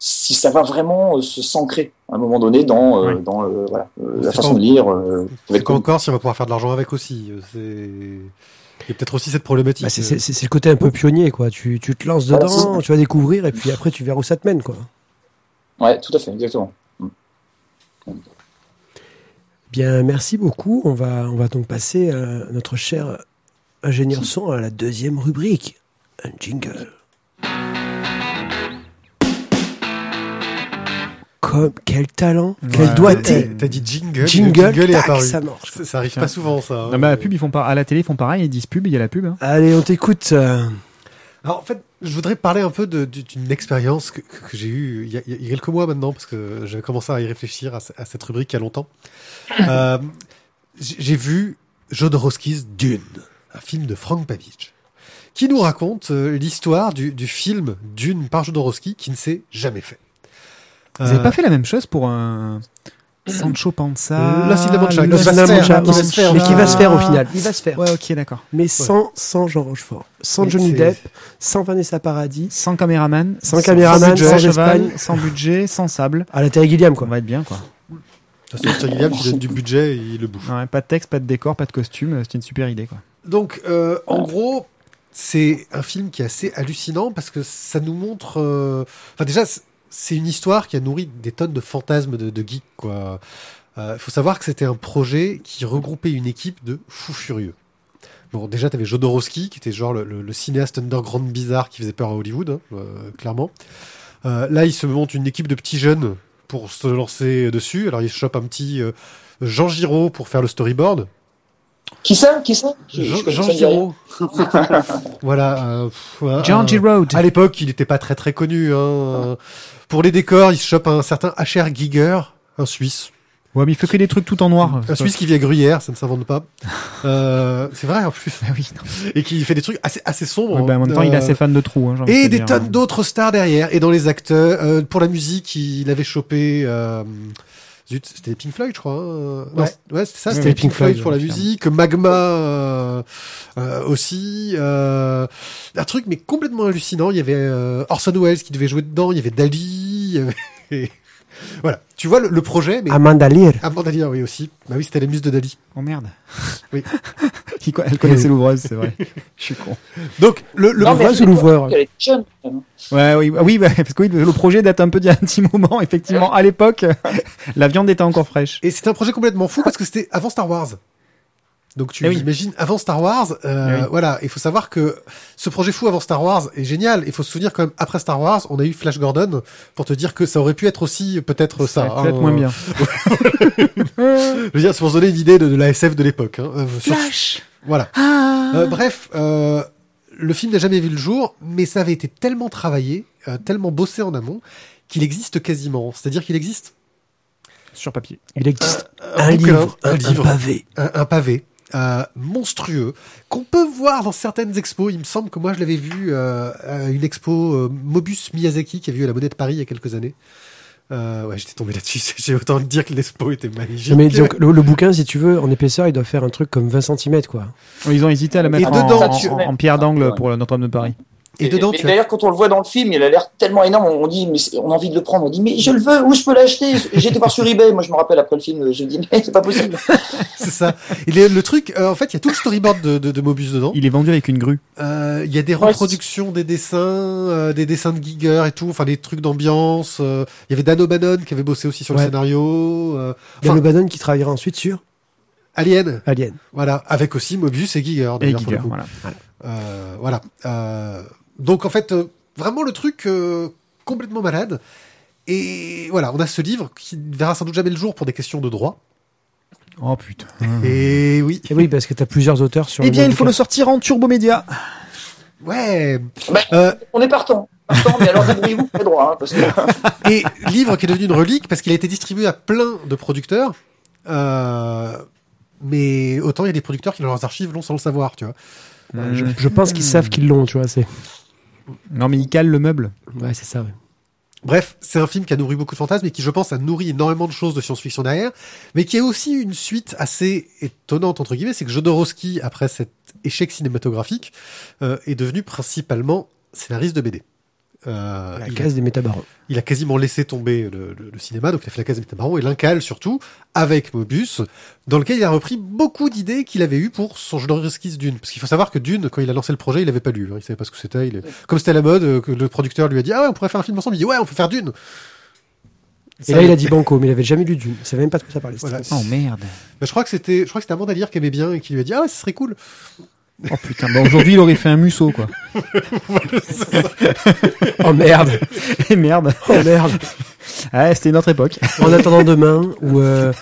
si ça va vraiment euh, se s'ancrer à un moment donné dans euh, Ouais. dans euh, voilà euh, la façon de lire. Euh, C'est encore si on va pouvoir faire de l'argent avec aussi. C'est il y a peut-être aussi cette problématique. Bah, c'est- le côté un peu pionnier, quoi. Tu, tu te lances dedans, tu vas découvrir, et puis après, tu verras où ça te mène, quoi. Ouais, tout à fait, exactement. Bien, merci beaucoup. On va, on va donc passer à notre cher ingénieur son à la deuxième rubrique. Un jingle. Comme, quel talent, quel Ouais. doigté. T'as dit jingle, Jingle, le jingle est tac, apparu. ça marche. Ça, ça arrive pas souvent, ça. hein. Non, bah, la pub, ils font pas, à la télé, ils font pareil, ils disent pub, il y a la pub. hein. Allez, on t'écoute. euh. Alors, en fait, je voudrais parler un peu de- d'une expérience que, que- que j'ai eue il y, a, il y a quelques mois maintenant, parce que j'avais commencé à y réfléchir à, ce- à cette rubrique il y a longtemps. Euh, j'ai j'ai vu Jodorowsky's Dune, un film de Frank Pavich, qui nous raconte euh, l'histoire du, du film Dune par Jodorowsky qui ne s'est jamais fait. Vous avez Euh, pas fait la même chose pour un Sancho Panza Euh, la de Mancha, qui va se faire, Mancha, qui va se faire, mais qui va se faire au Ah. final. Il va se faire. Ouais, ok, d'accord. Mais sans, sans Jean Rochefort, sans Johnny Depp, sans Vanessa Paradis, Sans caméraman, Sans caméraman, budget, sans cheval, Espagne. sans budget, sans sable. à la Terry Gilliam, On quoi. va être bien, quoi. De toute façon, Thierry Gilliam qui donne du budget et il le bouffe. Ouais, pas de texte, pas de décor, pas de costume, c'est une super idée, quoi. Donc, euh, en gros, c'est un film qui est assez hallucinant parce que ça nous montre. euh, Enfin, déjà, c'est une histoire qui a nourri des tonnes de fantasmes de, geeks, quoi. Il faut savoir que c'était un projet qui regroupait une équipe de fous furieux. Bon, déjà, t'avais Jodorowsky, qui était genre le, cinéaste underground bizarre qui faisait peur à Hollywood, hein, euh, clairement. Euh, là, il se monte une équipe de petits jeunes pour se lancer dessus. Alors, il chope un petit euh, Jean Giraud pour faire le storyboard. Qui ça Qui ça Je- je Jean, Jean. Giraud. voilà. euh, pff, voilà, John euh, G. Road. À l'époque, il n'était pas très très connu. Hein. Pour les décors, il se chope un certain H.R. Giger, un Suisse. Ouais, mais il fait que des trucs tout en noir. Un Suisse qui vit à Gruyère, ça ne s'invente pas. Euh, c'est vrai en plus. Ah oui, non. Et qui fait des trucs assez, assez sombres. Ouais, bah, en même temps, il est Euh, assez fan de trous. Hein, de Et des dire. tonnes d'autres stars derrière. Et dans les acteurs, euh, pour la musique, il avait chopé. Zut, c'était Pink Floyd, je crois. hein. Ouais. ouais, c'est ça, c'était Pink Pink Floyd Floyd, pour la musique. Magma euh, euh, aussi. Euh, un truc, mais complètement hallucinant. Il y avait euh, Orson Welles qui devait jouer dedans. Il y avait Dali. il y avait- voilà. Tu vois le, le projet, mais. Amanda Lear. Amanda Lear, oui, aussi. Bah oui, c'était la muse de Dali. Oh merde. Co- Elle connaissait l'ouvreuse, c'est vrai. Je suis con. Donc, le, le Non, mais l'ouvreuse ou l'ouvreur Elle est jeune. quand même. Ouais, oui, oui, bah, parce que oui, le projet date un peu d'il y a un petit moment. Effectivement, à l'époque, la viande était encore fraîche. Et c'était un projet complètement fou parce que c'était avant Star Wars. Donc tu Eh oui. imagines avant Star Wars, euh, Eh oui. voilà. Il faut savoir que ce projet fou avant Star Wars est génial. Il faut se souvenir quand même après Star Wars, on a eu Flash Gordon pour te dire que ça aurait pu être aussi peut-être ça. Ça aurait pu être hein. moins bien. Je veux dire, c'est pour se donner une idée de, de la SF de l'époque. Hein. Euh, sur- Voilà. Ah. Euh, bref, euh, le film n'a jamais vu le jour, mais ça avait été tellement travaillé, euh, tellement bossé en amont, qu'il existe quasiment. C'est-à-dire qu'il existe Sur papier. Il existe un un, bouquin, livre, un un, livre. pavé. un, un pavé euh, monstrueux qu'on peut voir dans certaines expos. Il me semble que moi je l'avais vu euh, à une expo euh, Mobus Miyazaki qui a vu à la Monnaie de Paris il y a quelques années. Euh, ouais, j'étais tombé là-dessus. J'ai autant de dire que l'expo était magnifique. Mais le, le bouquin, si tu veux, en épaisseur, il doit faire un truc comme 20 cm, quoi. Ils ont hésité à la mettre Et en, dedans, en- tu- en- en pierre d'angle pour le Notre-Dame de Paris. Et dedans, mais tu as- d'ailleurs, quand on le voit dans le film, il a l'air tellement énorme. On dit, mais on a envie de le prendre. On dit, mais je le veux. Où je peux l'acheter? J'ai été voir sur eBay. Moi, je me rappelle après le film, je me dis, mais c'est pas possible. c'est ça. Et le, le truc, euh, en fait, il y a tout le storyboard de, de, de Mobus dedans. Il est vendu avec une grue. Euh, Il y a des Ouais, reproductions des dessins, euh, des dessins de Giger et tout, enfin des trucs d'ambiance. euh, Il y avait Dan O'Bannon qui avait bossé aussi sur le scénario. euh, Il y a enfin, le Bannon qui travaillera ensuite sur Alien, Alien. voilà, avec aussi Mobius et Giger. Et Giger, voilà. Euh, voilà. Donc en fait, euh, vraiment le truc euh, complètement malade. Et voilà, on a ce livre qui ne verra sans doute jamais le jour pour des questions de droit. Oh putain. Et oui, Et oui, parce que tu as plusieurs auteurs sur Eh bien, il faut le sortir en turbo média. ouais. Bah, Euh, On est partant. Partant, mais alors débrouillez-vous très droit. Hein, parce que... et livre qui est devenu une relique parce qu'il a été distribué à plein de producteurs. Euh, mais autant il y a des producteurs qui dans leurs archives l'ont sans le savoir, tu vois. Je, je pense qu'ils savent qu'ils l'ont, tu vois. C'est Non, mais il cale le meuble. ouais, c'est ça. ouais. Bref, c'est un film qui a nourri beaucoup de fantasmes et qui, je pense, a nourri énormément de choses de science-fiction derrière, mais qui a aussi une suite assez étonnante, entre guillemets, c'est que Jodorowsky, après cet échec cinématographique, euh, est devenu principalement scénariste de BD. Euh, La il, case des métabarons. il a quasiment laissé tomber le, le- le cinéma, donc il a fait la case des Métabarons et l'Incal surtout, avec Mobius, dans lequel il a repris beaucoup d'idées qu'il avait eues pour son Jodorowsky's Dune. Parce qu'il faut savoir que Dune, quand il a lancé le projet, il l'avait pas lu, hein, il savait pas ce que c'était. il est- Comme c'était à la mode, euh, que le producteur lui a dit ah ouais on pourrait faire un film ensemble, il dit ouais on peut faire Dune. Et là, il a dit Banco, mais il avait jamais lu Dune. Il savait même pas de quoi ça parlait. Voilà. Oh merde. Bah, je crois que c'était, je crois que c'était Amanda Lear qui aimait bien et qui lui a dit ah ouais, ce serait cool. Oh putain. Bah, aujourd'hui, il aurait fait un musso, quoi. Oh merde Et merde. Oh merde Ah, c'était une autre époque. En attendant demain, ou euh,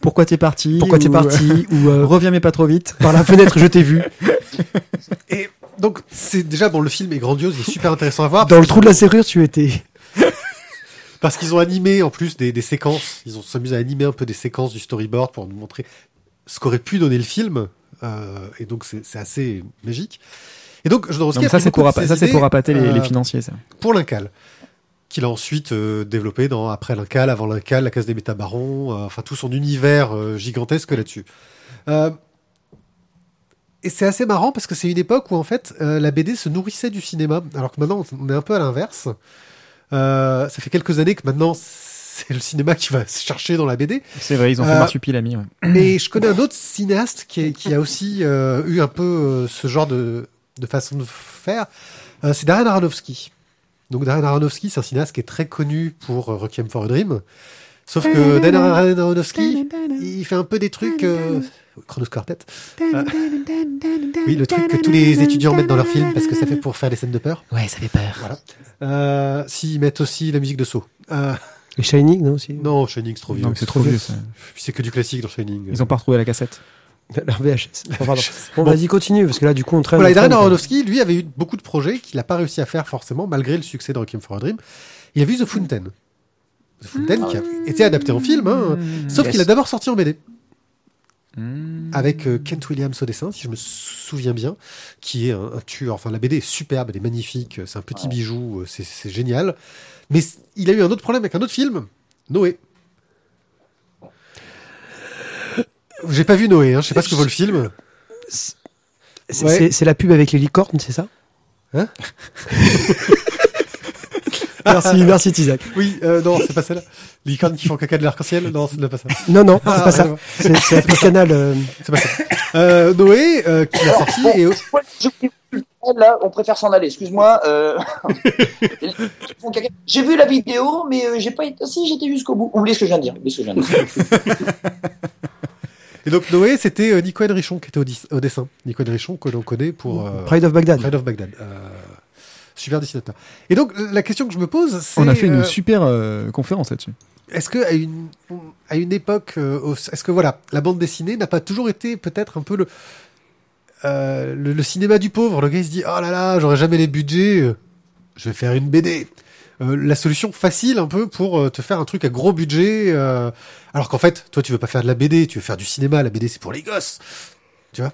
Pourquoi t'es parti pourquoi t'es ou- parti, ou euh, Reviens mais pas trop vite. par la fenêtre je t'ai vu. Et donc c'est déjà bon, le film est grandiose, il est super intéressant à voir Dans le trou de la serrure, tu étais. Parce qu'ils ont animé en plus des, des séquences, ils ont s'amusé à animer un peu des séquences du storyboard pour nous montrer ce qu'aurait pu donner le film. Euh, et donc c'est assez magique. Et donc Jodorowsky a ça, c'est pour, ça, pour appâter les, euh, les financiers, ça. pour l'Incal, qu'il a ensuite euh, développé dans après l'Incal, avant l'Incal, la case des métabarons, euh, enfin tout son univers euh, gigantesque là-dessus. Et c'est assez marrant parce que c'est une époque où en fait la BD se nourrissait du cinéma, alors que maintenant on est un peu à l'inverse. Ça fait quelques années que maintenant c'est le cinéma qui va se chercher dans la BD. C'est vrai, ils ont fait Euh, Marsupilami, ouais. Mais je connais un autre cinéaste qui, est- qui a aussi euh, eu un peu euh, ce genre de, de façon de faire. Euh, c'est Darren Aronofsky. Donc Darren Aronofsky, c'est un cinéaste qui est très connu pour euh, Requiem for a Dream. Sauf que Darren Aronofsky, il fait un peu des trucs... Euh, Chronos Quartet. Euh, oui, le truc que tous les étudiants mettent dans leurs films parce que ça fait pour faire des scènes de peur. Ouais, ça fait peur. Euh, S'ils mettent aussi la musique de Saw. Et Shining, non aussi non, Shining, c'est trop vieux. Non, c'est trop vieux, ça. Puis C'est que du classique dans Shining. Ils ont pas retrouvé la cassette. La VHS. Oh, pardon. Bon, vas-y, continue, parce que là, du coup, on traîne. Voilà, Darren. Aronofsky, lui, avait eu beaucoup de projets qu'il n'a pas réussi à faire forcément, malgré le succès de Requiem for a Dream. Il a vu The Fountain. The Fountain qui a été adapté en film, hein, sauf Yes. qu'il a d'abord sorti en BD. Mmh. Avec euh, Kent Williams au dessin, si je me souviens bien, qui est un, un tueur. Enfin, la BD est superbe, elle est magnifique, c'est un petit bijou, euh, c'est- c'est génial. Mais il a eu un autre problème avec un autre film, Noé. J'ai pas vu Noé, hein, je sais pas ce que vaut le film. C'est Ouais. c'est- c'est la pub avec les licornes, c'est ça? Merci, merci Tizak. Oui, euh, non, c'est pas celle-là. Licorne qui font caca de l'arc-en-ciel? Non, c'est pas ça. Non, non, c'est Ah, pas ça. rien à voir. C'est c'est Canal. euh, C'est pas ça. Euh, Noé, euh, qui l'a sorti bon, et Là, on préfère s'en aller. Excuse-moi. euh. J'ai vu la vidéo, mais euh, j'ai pas été. Si, j'étais jusqu'au bout. Oubliez ce que je viens de dire? Oubliez ce que je viens de dire? Et donc Noé, c'était euh, Nico Henrichon qui était au, dessin. Nico Henrichon que l'on connaît pour euh, Pride of Baghdad. Pride of Baghdad. Euh, super dessinateur. Et donc la question que je me pose, c'est On a fait une euh, super euh, conférence là-dessus. est-ce que à une à une époque, euh, est-ce que voilà, la bande dessinée n'a pas toujours été peut-être un peu le, euh, le le cinéma du pauvre. Le gars il se dit oh là là, j'aurais jamais les budgets, euh, je vais faire une BD. Euh, la solution facile un peu pour te faire un truc à gros budget, euh, alors qu'en fait, toi tu veux pas faire de la BD, tu veux faire du cinéma. La BD c'est pour les gosses, tu vois?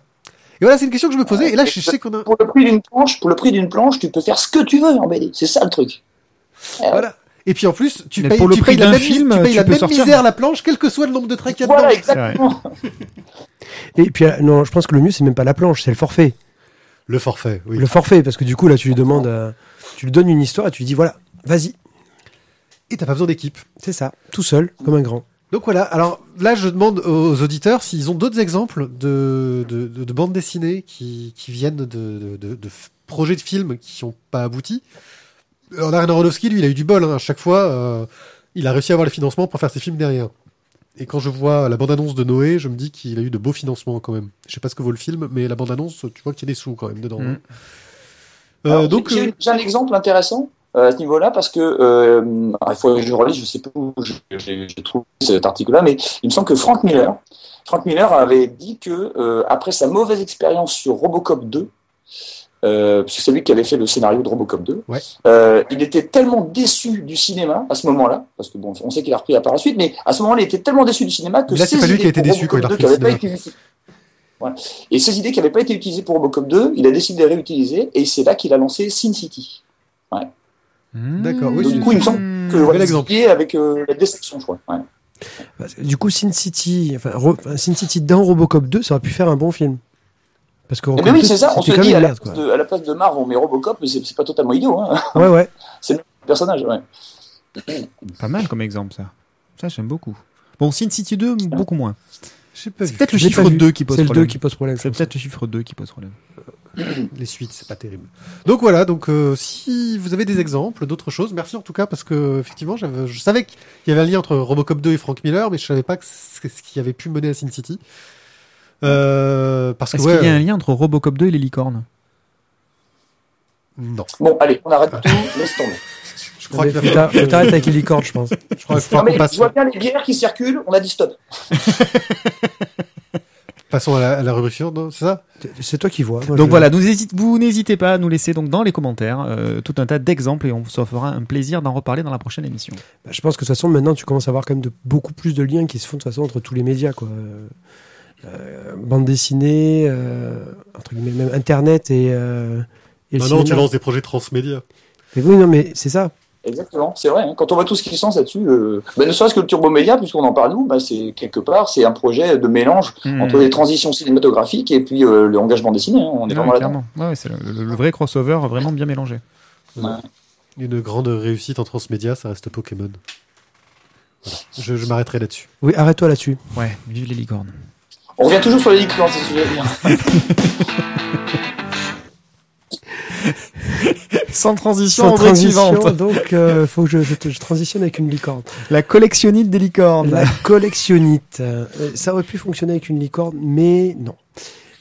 Et voilà, c'est une question que je me posais. Et là, je sais qu'on a Pour le prix d'une planche, pour le prix d'une planche, tu peux faire ce que tu veux en BD. C'est ça le truc. voilà. Et puis en plus, tu Mais payes, pour le tu prix payes la même, film, tu payes tu la même sortir. misère la planche, quel que soit le nombre de traits qu'il y a Voilà, dedans. exactement. Et puis, euh, non, je pense que le mieux, c'est même pas la planche, c'est le forfait. Le forfait, oui. Le forfait, parce que du coup, là, tu lui demandes, euh, tu lui donnes une histoire et tu lui dis, voilà, vas-y. Et t'as pas besoin d'équipe. C'est ça, tout seul, comme un grand. Donc voilà, alors là je demande aux auditeurs s'ils ont d'autres exemples de, de, de, de bandes dessinées qui, qui viennent de, de, de, de f- projets de films qui n'ont pas abouti. Alors Darren Aronofsky, lui, il a eu du bol. Hein. À chaque fois, euh, il a réussi à avoir les financements pour faire ses films derrière. Et quand je vois la bande-annonce de Noé, je me dis qu'il a eu de beaux financements quand même. Je sais pas ce que vaut le film, mais la bande-annonce, tu vois qu'il y a des sous quand même dedans. Mm. Euh, Alors, donc, j'ai euh, j'ai un exemple intéressant à ce niveau-là parce que euh, il faut que je relise, je sais pas où je- j'ai trouvé cet article-là, mais il me semble que Frank Miller, Frank Miller avait dit que euh, après sa mauvaise expérience sur Robocop 2, euh, parce que c'est lui qui avait fait le scénario de Robocop 2, Ouais. euh, il était tellement déçu du cinéma à ce moment-là, parce que bon, on sait qu'il a repris par la suite, mais à ce moment-là, il était tellement déçu du cinéma que Là, c'est pas lui qui a été déçu quand il a repris 2 le qui avaient pas été voilà. Et ces idées qui n'avaient pas été utilisées pour Robocop 2, il a décidé de les réutiliser, et c'est là qu'il a lancé Sin City. D'accord, oui, du coup, il me semble Hmm. que c'est lié avec euh, la déception, je crois. Ouais. Que, Du coup, Sin City, enfin, Sin City dans Robocop 2, ça aurait pu faire un bon film. Parce que Eh ben oui, 2, c'est ça, on se dit même à la, merde, quoi. place de, à la place de Marv, on met Robocop, mais c'est c'est pas totalement idiot, hein, Ouais, ouais. le personnage. Ouais. Pas mal comme exemple ça. Ça j'aime beaucoup. Bon, Sin City 2, beaucoup moins. C'est peut-être le chiffre pas vu. 2 qui pose C'est le 2 problème. qui pose problème. C'est peut-être le chiffre 2 qui pose problème. les suites, c'est pas terrible. Donc voilà, donc euh, si vous avez des exemples d'autres choses, merci en tout cas parce que effectivement, je savais qu'il y avait un lien entre Robocop 2 et Frank Miller, mais je savais pas que c'est ce qui avait pu mener à Sin City. Euh, parce que Est-ce ouais, qu'il y a un lien entre Robocop 2 et les licornes? Non, Bon, allez, on arrête tout, laisse tomber. je crois qu'il va Faut falloir, avec les licornes, je pense. je crois qu'il va Non, falloir mais qu'on passe, je vois bien les bières qui circulent, on a dit stop. passons à la, à la rubrique suivante, non, c'est ça? C'est toi qui vois. Moi, Donc je- voilà, nous hésite- vous n'hésitez pas à nous laisser donc dans les commentaires euh, tout un tas d'exemples et on se fera un plaisir d'en reparler dans la prochaine émission. Bah, je pense que de toute façon, maintenant, tu commences à avoir quand même de, beaucoup plus de liens qui se font de toute façon entre tous les médias, quoi. Euh, bande dessinée, euh, entre guillemets, même Internet et, euh, et le Maintenant, tu lances des projets transmédia. Mais oui, non, mais c'est ça. Exactement, c'est vrai. hein. Quand on voit tout ce qui se lance là-dessus, euh, ben, ne serait-ce que le Turbo Média, puisqu'on en parle nous, ben, c'est quelque part, c'est un projet de mélange Hmm. entre les transitions cinématographiques et puis euh, le engagement dessiné. hein. On est vraiment là-dedans. clairement. Ouais, ouais, c'est le, le- le vrai crossover vraiment bien mélangé. Ouais. Une grande réussite en transmédia, ça reste Pokémon. Voilà. Je, je m'arrêterai là-dessus. Oui, arrête-toi là-dessus. Ouais, vive les licornes. On revient toujours sur les licornes, c'est ce que je veux dire. Sans transition, Sans transition, donc euh, faut que je, je, te- je transitionne avec une licorne. La collectionnite des licornes. La collectionnite. Euh, ça aurait pu fonctionner avec une licorne, mais non.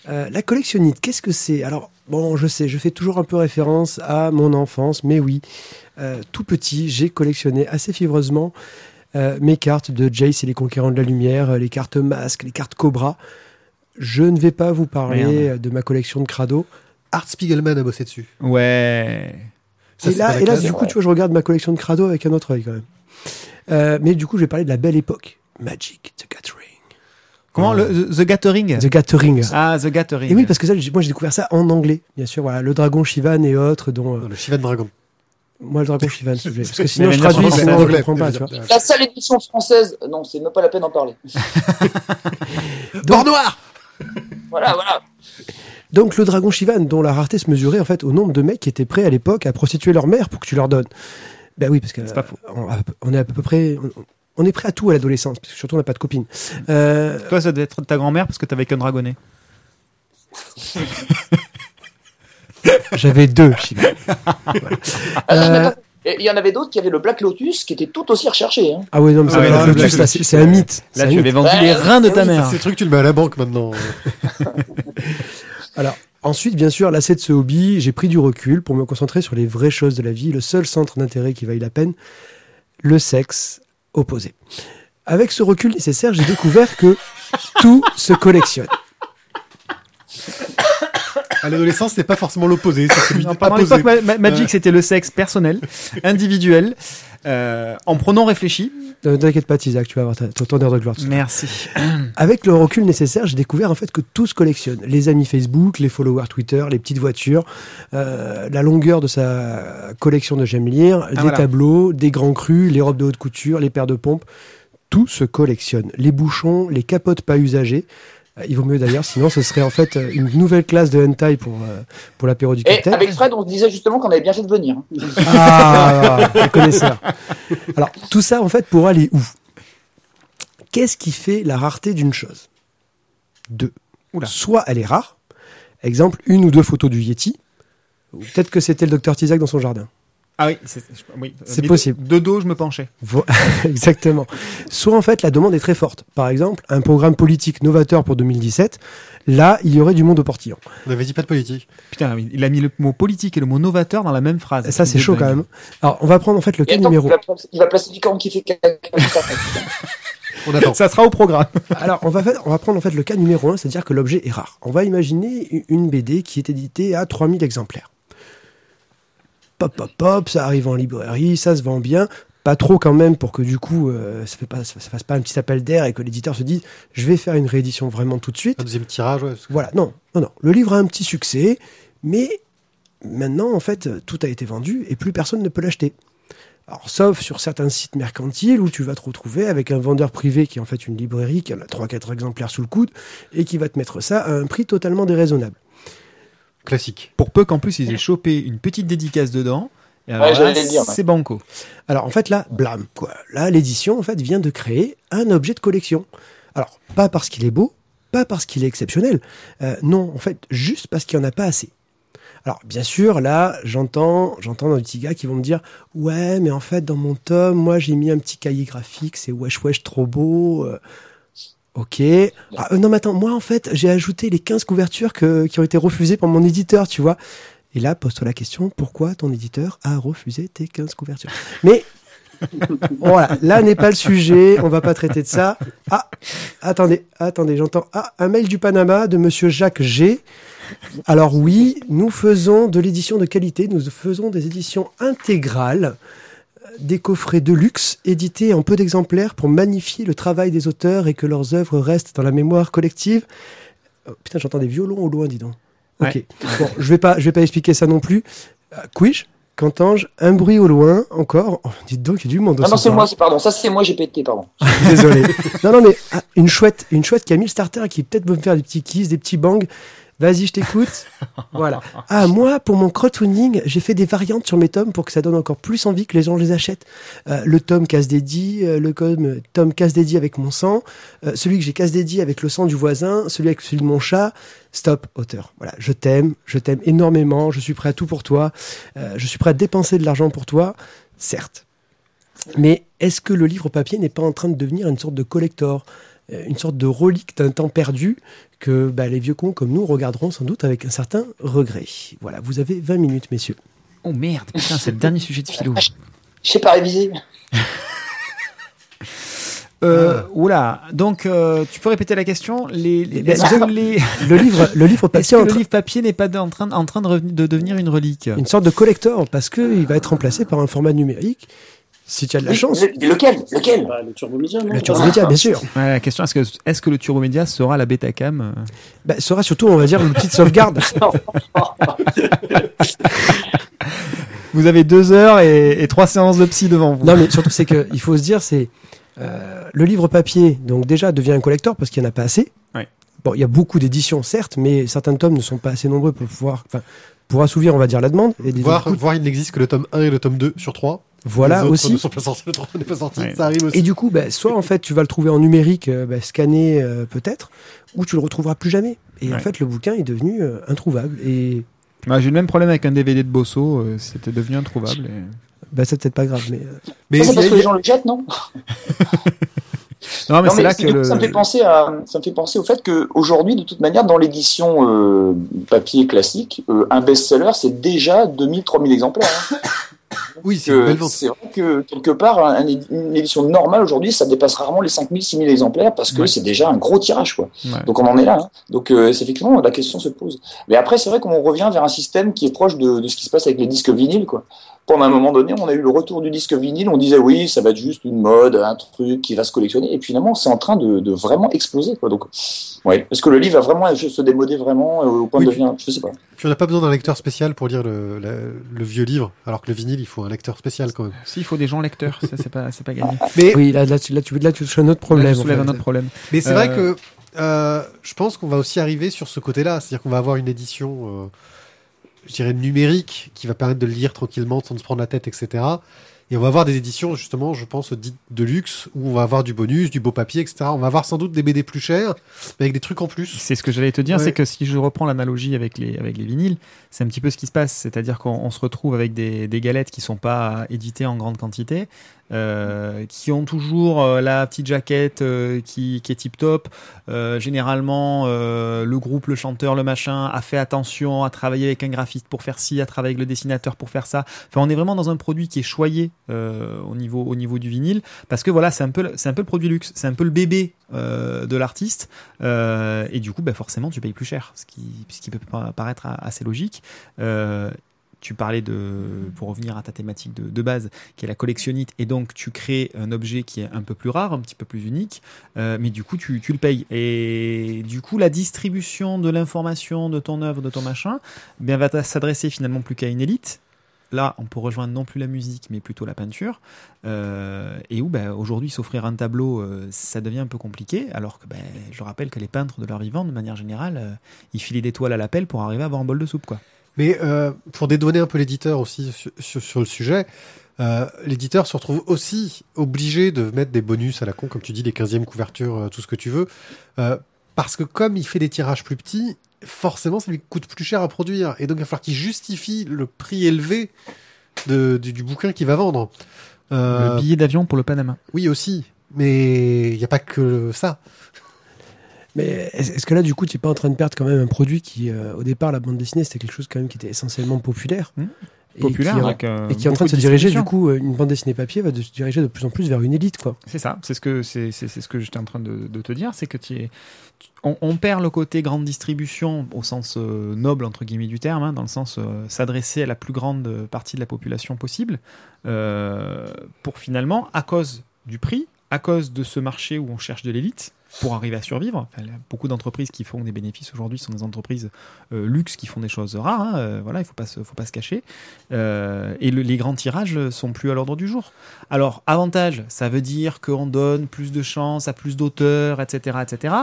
Euh, la collectionnite, qu'est-ce que c'est? Alors, bon, je sais, je fais toujours un peu référence à mon enfance, mais oui, euh, tout petit, j'ai collectionné assez fiévreusement euh, mes cartes de Jace et les Conquérants de la Lumière, euh, les cartes masques, les cartes Cobra. Je ne vais pas vous parler Merde. euh, de ma collection de crado. Art Spiegelman a bossé dessus. Ouais. Ça, et là, et du coup, tu vois, je regarde ma collection de crado avec un autre œil quand même. Euh, mais du coup, je vais parler de la belle époque. Magic, The Gathering. Comment le, The Gathering? The Gathering. Ah, The Gathering. Et oui, parce que ça, j'ai- moi j'ai découvert ça en anglais, bien sûr. Voilà, le dragon Shivan et autres, dont euh, le Shivan Dragon. Moi le dragon Shivan, s'il vous plaît. parce que sinon je traduis, sinon je comprends pas. Tu vois. La seule édition française, non, c'est même pas la peine d'en parler. Bord noir Voilà, voilà. Donc le dragon Shivan, dont la rareté se mesurait en fait au nombre de mecs qui étaient prêts à l'époque à prostituer leur mère pour que tu leur donnes. Ben oui, parce que C'est pas faux. on, on est à peu près, on, on est prêt à tout à l'adolescence, parce que surtout on n'a pas de copine. Euh, Toi, ça devait être ta grand-mère parce que t'avais qu'un dragonnet. J'avais deux. Shiva. Ah, non, Euh, Il y en avait d'autres qui avaient le Black Lotus qui était tout aussi recherché. Hein. Ah oui, non, mais Ah ouais, le Lotus, Black Lotus, c'est un mythe. Là, tu mythe. avais vendu Ouais, les reins de ta oui, mère. Ces trucs, tu le mets à la banque maintenant. Alors, ensuite, bien sûr, lassé de ce hobby, j'ai pris du recul pour me concentrer sur les vraies choses de la vie, le seul centre d'intérêt qui vaille la peine, le sexe opposé. Avec ce recul nécessaire, j'ai découvert que tout se collectionne. À l'adolescence, c'est pas forcément l'opposé, Ma- Ma- Magic, c'était le sexe personnel, individuel, euh, en pronom réfléchi. Ne t'inquiète pas, Isaac, tu vas avoir ton ton heure de gloire. Merci. Avec le recul nécessaire, j'ai découvert en fait que tout se collectionne. Les amis Facebook, les followers Twitter, les petites voitures, euh, la longueur de sa collection de j'aime lire, des voilà. tableaux, des grands crus, les robes de haute couture, les paires de pompes. Tout se collectionne. Les bouchons, les capotes pas usagées. Euh, Il vaut mieux d'ailleurs, sinon ce serait en fait euh, une nouvelle classe de hentai pour, euh, pour l'apéro du Et capitaine. avec Fred, on se disait justement qu'on avait bien fait de venir. hein. Ah, les connaisseurs. Alors, tout ça, en fait, pour aller où? Qu'est-ce qui fait la rareté d'une chose? Deux. Oula. Soit elle est rare, exemple, une ou deux photos du Yeti, ou peut-être que c'était le docteur Tizak dans son jardin. Ah oui, c'est oui. Possible. De, de dos, je me penchais. Exactement. Soit en fait la demande est très forte. Par exemple, un programme politique novateur pour 2017, là, il y aurait du monde au portillon. On avait dit pas de politique. Putain, il a mis le mot politique et le mot novateur dans la même phrase. Ça, c'est chaud dingue. quand même. Alors, on va prendre en fait le cas numéro il, va, il va placer du camp qui fait. On attend. Ça sera au programme. Alors, on va, faire- on va prendre en fait le cas numéro 1, c'est-à-dire que l'objet est rare. On va imaginer une BD qui est éditée à 3000 exemplaires. Pop, pop, pop, ça arrive en librairie, ça se vend bien. Pas trop quand même pour que du coup, euh, ça ne pas, ça, ça fasse pas un petit appel d'air et que l'éditeur se dise je vais faire une réédition vraiment tout de suite. Un deuxième tirage, ouais. parce que- Voilà, non, non, non. Le livre a un petit succès, mais maintenant, en fait, tout a été vendu et plus personne ne peut l'acheter. Alors, sauf sur certains sites mercantiles où tu vas te retrouver avec un vendeur privé qui est en fait une librairie, qui en a 3-4 exemplaires sous le coude et qui va te mettre ça à un prix totalement déraisonnable. Classique. Pour peu qu'en plus, ils aient chopé une petite dédicace dedans. Ouais, là, j'allais le dire, ouais. C'est banco. Alors, en fait, là, blâme, quoi. Là, l'édition, en fait, vient de créer un objet de collection. Alors, pas parce qu'il est beau, pas parce qu'il est exceptionnel. Euh, non, en fait, juste parce qu'il n'y en a pas assez. Alors, bien sûr, là, j'entends, j'entends dans petits gars qui vont me dire, ouais, mais en fait, dans mon tome, moi, j'ai mis un petit cahier graphique, c'est wesh wesh trop beau. euh, Ok. Ah, euh, non, mais attends, moi, en fait, j'ai ajouté les 15 couvertures que- qui ont été refusées par mon éditeur, tu vois. Et là, pose-toi la question, pourquoi ton éditeur a refusé tes 15 couvertures? Mais voilà, là n'est pas le sujet, on va pas traiter de ça. Ah, attendez, attendez, j'entends ah, un mail du Panama de monsieur Jacques G. Alors oui, nous faisons de l'édition de qualité, nous faisons des éditions intégrales, des coffrets de luxe édités en peu d'exemplaires pour magnifier le travail des auteurs et que leurs œuvres restent dans la mémoire collective. Oh, putain, j'entends des violons au loin, dis donc. Ok. Ouais. Bon, je vais pas, je vais pas expliquer ça non plus. Euh, Quiche, qu'entends-je? Un bruit au loin, encore. Oh, dites donc, il y a du monde. Ah non, c'est moi, c'est pardon. Ça, c'est moi, j'ai pété, pardon. Désolé. non, non, mais ah, une chouette, une chouette qui a mis le starter et qui peut-être veut me faire des petits kisses, des petits bangs. Vas-y, je t'écoute. voilà. Ah, moi, pour mon crowdfunding, j'ai fait des variantes sur mes tomes pour que ça donne encore plus envie que les gens les achètent. Euh, le tome casse dédié, euh, le com- tome casse dédié avec mon sang, euh, celui que j'ai casse dédié avec le sang du voisin, celui avec celui de mon chat. Stop, auteur. Voilà, je t'aime, je t'aime énormément, je suis prêt à tout pour toi, euh, je suis prêt à dépenser de l'argent pour toi, certes. Mais est-ce que le livre papier n'est pas en train de devenir une sorte de collector, euh, une sorte de relique d'un temps perdu que bah, les vieux cons comme nous regarderont sans doute avec un certain regret Voilà, vous avez 20 minutes, messieurs. Oh merde, putain, c'est le dernier sujet de philo. Je sais pas réviser. Euh, oula, donc euh, tu peux répéter la question? Les, les, Est-ce que, les, Le livre, le livre est-ce papier que le livre papier n'est pas de- en train, en train de, de devenir une relique? Une sorte de collector parce qu'il va être remplacé par un format numérique. Si tu as de la Oui, chance, le- lequel Lequel Bah, le Turbo Media, non le Turbo Media, bien sûr. Ouais, La question, est-ce que, est-ce que le Turbo Media sera la Betacam euh Bah, sera surtout, on va dire, l'outil de sauvegarde. Vous avez deux heures et, et trois séances de psy devant vous. Non, mais surtout, c'est qu'il faut se dire, c'est euh, le livre papier, donc déjà devient un collector parce qu'il n'y en a pas assez. Ouais. Bon, il y a beaucoup d'éditions, certes, mais certains tomes ne sont pas assez nombreux pour pouvoir, pour assouvir, on va dire, la demande. Et voir, il n'existe que le tome 1 et le tome 2 sur 3. Voilà aussi. ne sont pas sortis, n'est pas sorti, Ouais. ça arrive aussi. Et du coup, bah, soit en fait tu vas le trouver en numérique, euh, bah, scanné euh, peut-être, ou tu le retrouveras plus jamais. Et en fait, le bouquin est devenu euh, introuvable. Et Bah, J'ai eu le même problème avec un DVD de Bosso, euh, c'était devenu introuvable. et- bah, c'est peut-être pas grave, mais euh, Mais c'est parce que les gens le jettent, non? Non, mais Non, c'est là que du coup, le... ça me fait penser à ça me fait penser au fait que aujourd'hui de toute manière dans l'édition euh, papier classique euh, un best-seller c'est déjà 2000 3000 exemplaires hein. Oui, c'est une Que belle vente. c'est vrai que quelque part un- un- une édition normale aujourd'hui ça dépasse rarement les 5000 6000 exemplaires parce que Ouais. c'est déjà un gros tirage quoi Ouais. donc on en est là hein. donc euh, c'est effectivement la question se pose mais après c'est vrai qu'on revient vers un système qui est proche de, de ce qui se passe avec les disques vinyles quoi pendant un moment donné, on a eu le retour du disque vinyle. On disait oui, ça va être juste une mode, un truc qui va se collectionner. Et puis finalement, c'est en train de, de vraiment exploser. Quoi. Donc, ouais. Est-ce que le livre va vraiment se démoder vraiment euh, au point Oui, de devenir, je sais pas. Puis on n'a pas besoin d'un lecteur spécial pour lire le, le- le vieux livre, alors que le vinyle, il faut un lecteur spécial quand même. Si, il faut des gens lecteurs, ça c'est pas, c'est pas gagné. Mais, oui, là, là, tu, là, tu, là, tu touches un autre Là, problème. en un autre problème. mais c'est Euh, vrai que euh, je pense qu'on va aussi arriver sur ce côté-là. C'est-à-dire qu'on va avoir une édition, euh, je dirais, numérique, qui va permettre de le lire tranquillement sans se prendre la tête, etc. Et on va avoir des éditions, justement, je pense, dites de luxe, où on va avoir du bonus, du beau papier, etc. On va avoir sans doute des BD plus chers, mais avec des trucs en plus. C'est ce que j'allais te dire, Ouais. c'est que si je reprends l'analogie avec les, avec les vinyles, c'est un petit peu ce qui se passe. C'est-à-dire qu'on on se retrouve avec des, des galettes qui sont pas éditées en grande quantité, euh, qui ont toujours euh, la petite jaquette euh, qui, est tip top. Généralement, le groupe, le chanteur, le machin a fait attention à travailler avec un graphiste pour faire ci, à travailler avec le dessinateur pour faire ça. Enfin, on est vraiment dans un produit qui est choyé au niveau au niveau du vinyle parce que voilà, c'est un peu le- produit luxe, c'est un peu le bébé de l'artiste. Et du coup, bah, forcément, tu payes plus cher, ce qui, peut pa- paraître assez logique. Tu parlais de, pour revenir à ta thématique de, base, qui est la collectionnite, et donc tu crées un objet qui est un peu plus rare, un petit peu plus unique, euh, mais du coup tu, le payes. Et du coup, la distribution de l'information de ton œuvre, de ton machin, eh bien, va s'adresser finalement plus qu'à une élite. Là, on peut rejoindre non plus la musique, mais plutôt la peinture. Euh, et où bah, aujourd'hui s'offrir un tableau, euh, ça devient un peu compliqué, alors que bah, je rappelle que les peintres de leur vivant, de manière générale, ils filaient des toiles à la pelle pour arriver à avoir un bol de soupe. quoi. Mais euh, pour dédouaner un peu l'éditeur aussi sur, sur- sur le sujet, euh, l'éditeur se retrouve aussi obligé de mettre des bonus à la con, comme tu dis, les 15e couvertures, euh, tout ce que tu veux, euh, parce que comme il fait des tirages plus petits, forcément ça lui coûte plus cher à produire, et donc il va falloir qu'il justifie le prix élevé de, du, du bouquin qu'il va vendre. Euh, Le billet d'avion pour le Panama. oui aussi, mais il n'y a pas que ça. Mais est-ce que là, du coup, tu n'es pas en train de perdre quand même un produit qui, euh, au départ, la bande dessinée, c'était quelque chose quand même qui était essentiellement populaire. Hmm. Et Populaire, qui, avec, euh, et qui est en train de se diriger, du coup, euh, une bande dessinée papier va de se diriger de plus en plus vers une élite, quoi. C'est ça, c'est ce que c'est ce que j'étais en train de, de te dire, c'est que tu on, on perd le côté grande distribution au sens euh, noble entre guillemets du terme, hein, dans le sens euh, s'adresser à la plus grande partie de la population possible, pour finalement, à cause du prix, à cause de ce marché où on cherche de l'élite pour arriver à survivre. Beaucoup d'entreprises qui font des bénéfices aujourd'hui sont des entreprises euh, luxe qui font des choses rares. hein, euh, voilà, il faut faut pas se cacher. Euh, et le- les grands tirages sont plus à l'ordre du jour. Alors, avantage, ça veut dire qu'on donne plus de chance à plus d'auteurs, etc., etc.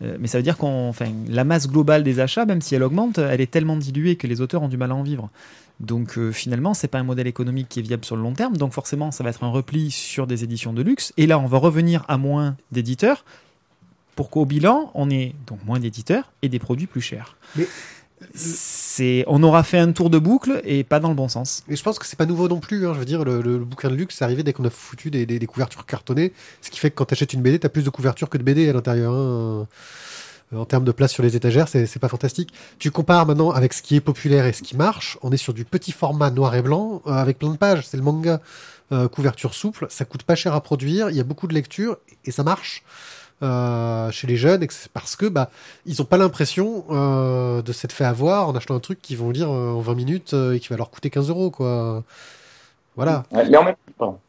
Mais ça veut dire qu'on, enfin, la masse globale des achats, même si elle augmente, elle est tellement diluée que les auteurs ont du mal à en vivre. Donc euh, finalement, c'est pas un modèle économique qui est viable sur le long terme. Donc forcément, ça va être un repli sur des éditions de luxe. Et là, on va revenir à moins d'éditeurs pour qu'au bilan, on ait donc moins d'éditeurs et des produits plus chers. Mais- C'est, on aura fait un tour de boucle et pas dans le bon sens. Et je pense que c'est pas nouveau non plus. Hein. Je veux dire, le, le- le bouquin de luxe, c'est arrivé dès qu'on a foutu des, des- des couvertures cartonnées. Ce qui fait que quand tu achètes une BD, tu as plus de couvertures que de BD à l'intérieur. hein. Euh, En termes de place sur les étagères, c'est c'est pas fantastique. Tu compares maintenant avec ce qui est populaire et ce qui marche. On est sur du petit format noir et blanc euh, avec plein de pages. C'est le manga. Euh, couverture souple, ça coûte pas cher à produire. Il y a beaucoup de lectures et ça marche. Euh, chez les jeunes et que parce que bah ils ont pas l'impression euh, de s'être fait avoir en achetant un truc qu'ils vont lire euh, en 20 minutes et qui va leur coûter 15 euros quoi voilà mais en même temps.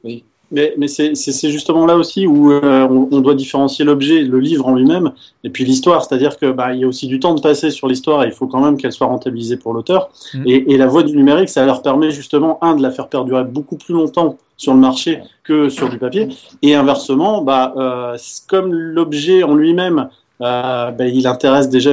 Mais, mais c'est justement là aussi où euh, on, on doit différencier l'objet, le livre en lui-même, et puis l'histoire. C'est-à-dire que bah, il y a aussi du temps de passer sur l'histoire et il faut quand même qu'elle soit rentabilisée pour l'auteur. Mm. Et, et la voie du numérique, ça leur permet justement, un, de la faire perdurer beaucoup plus longtemps sur le marché que sur du papier. Et inversement, bah, euh, comme l'objet en lui-même, euh, bah, il intéresse déjà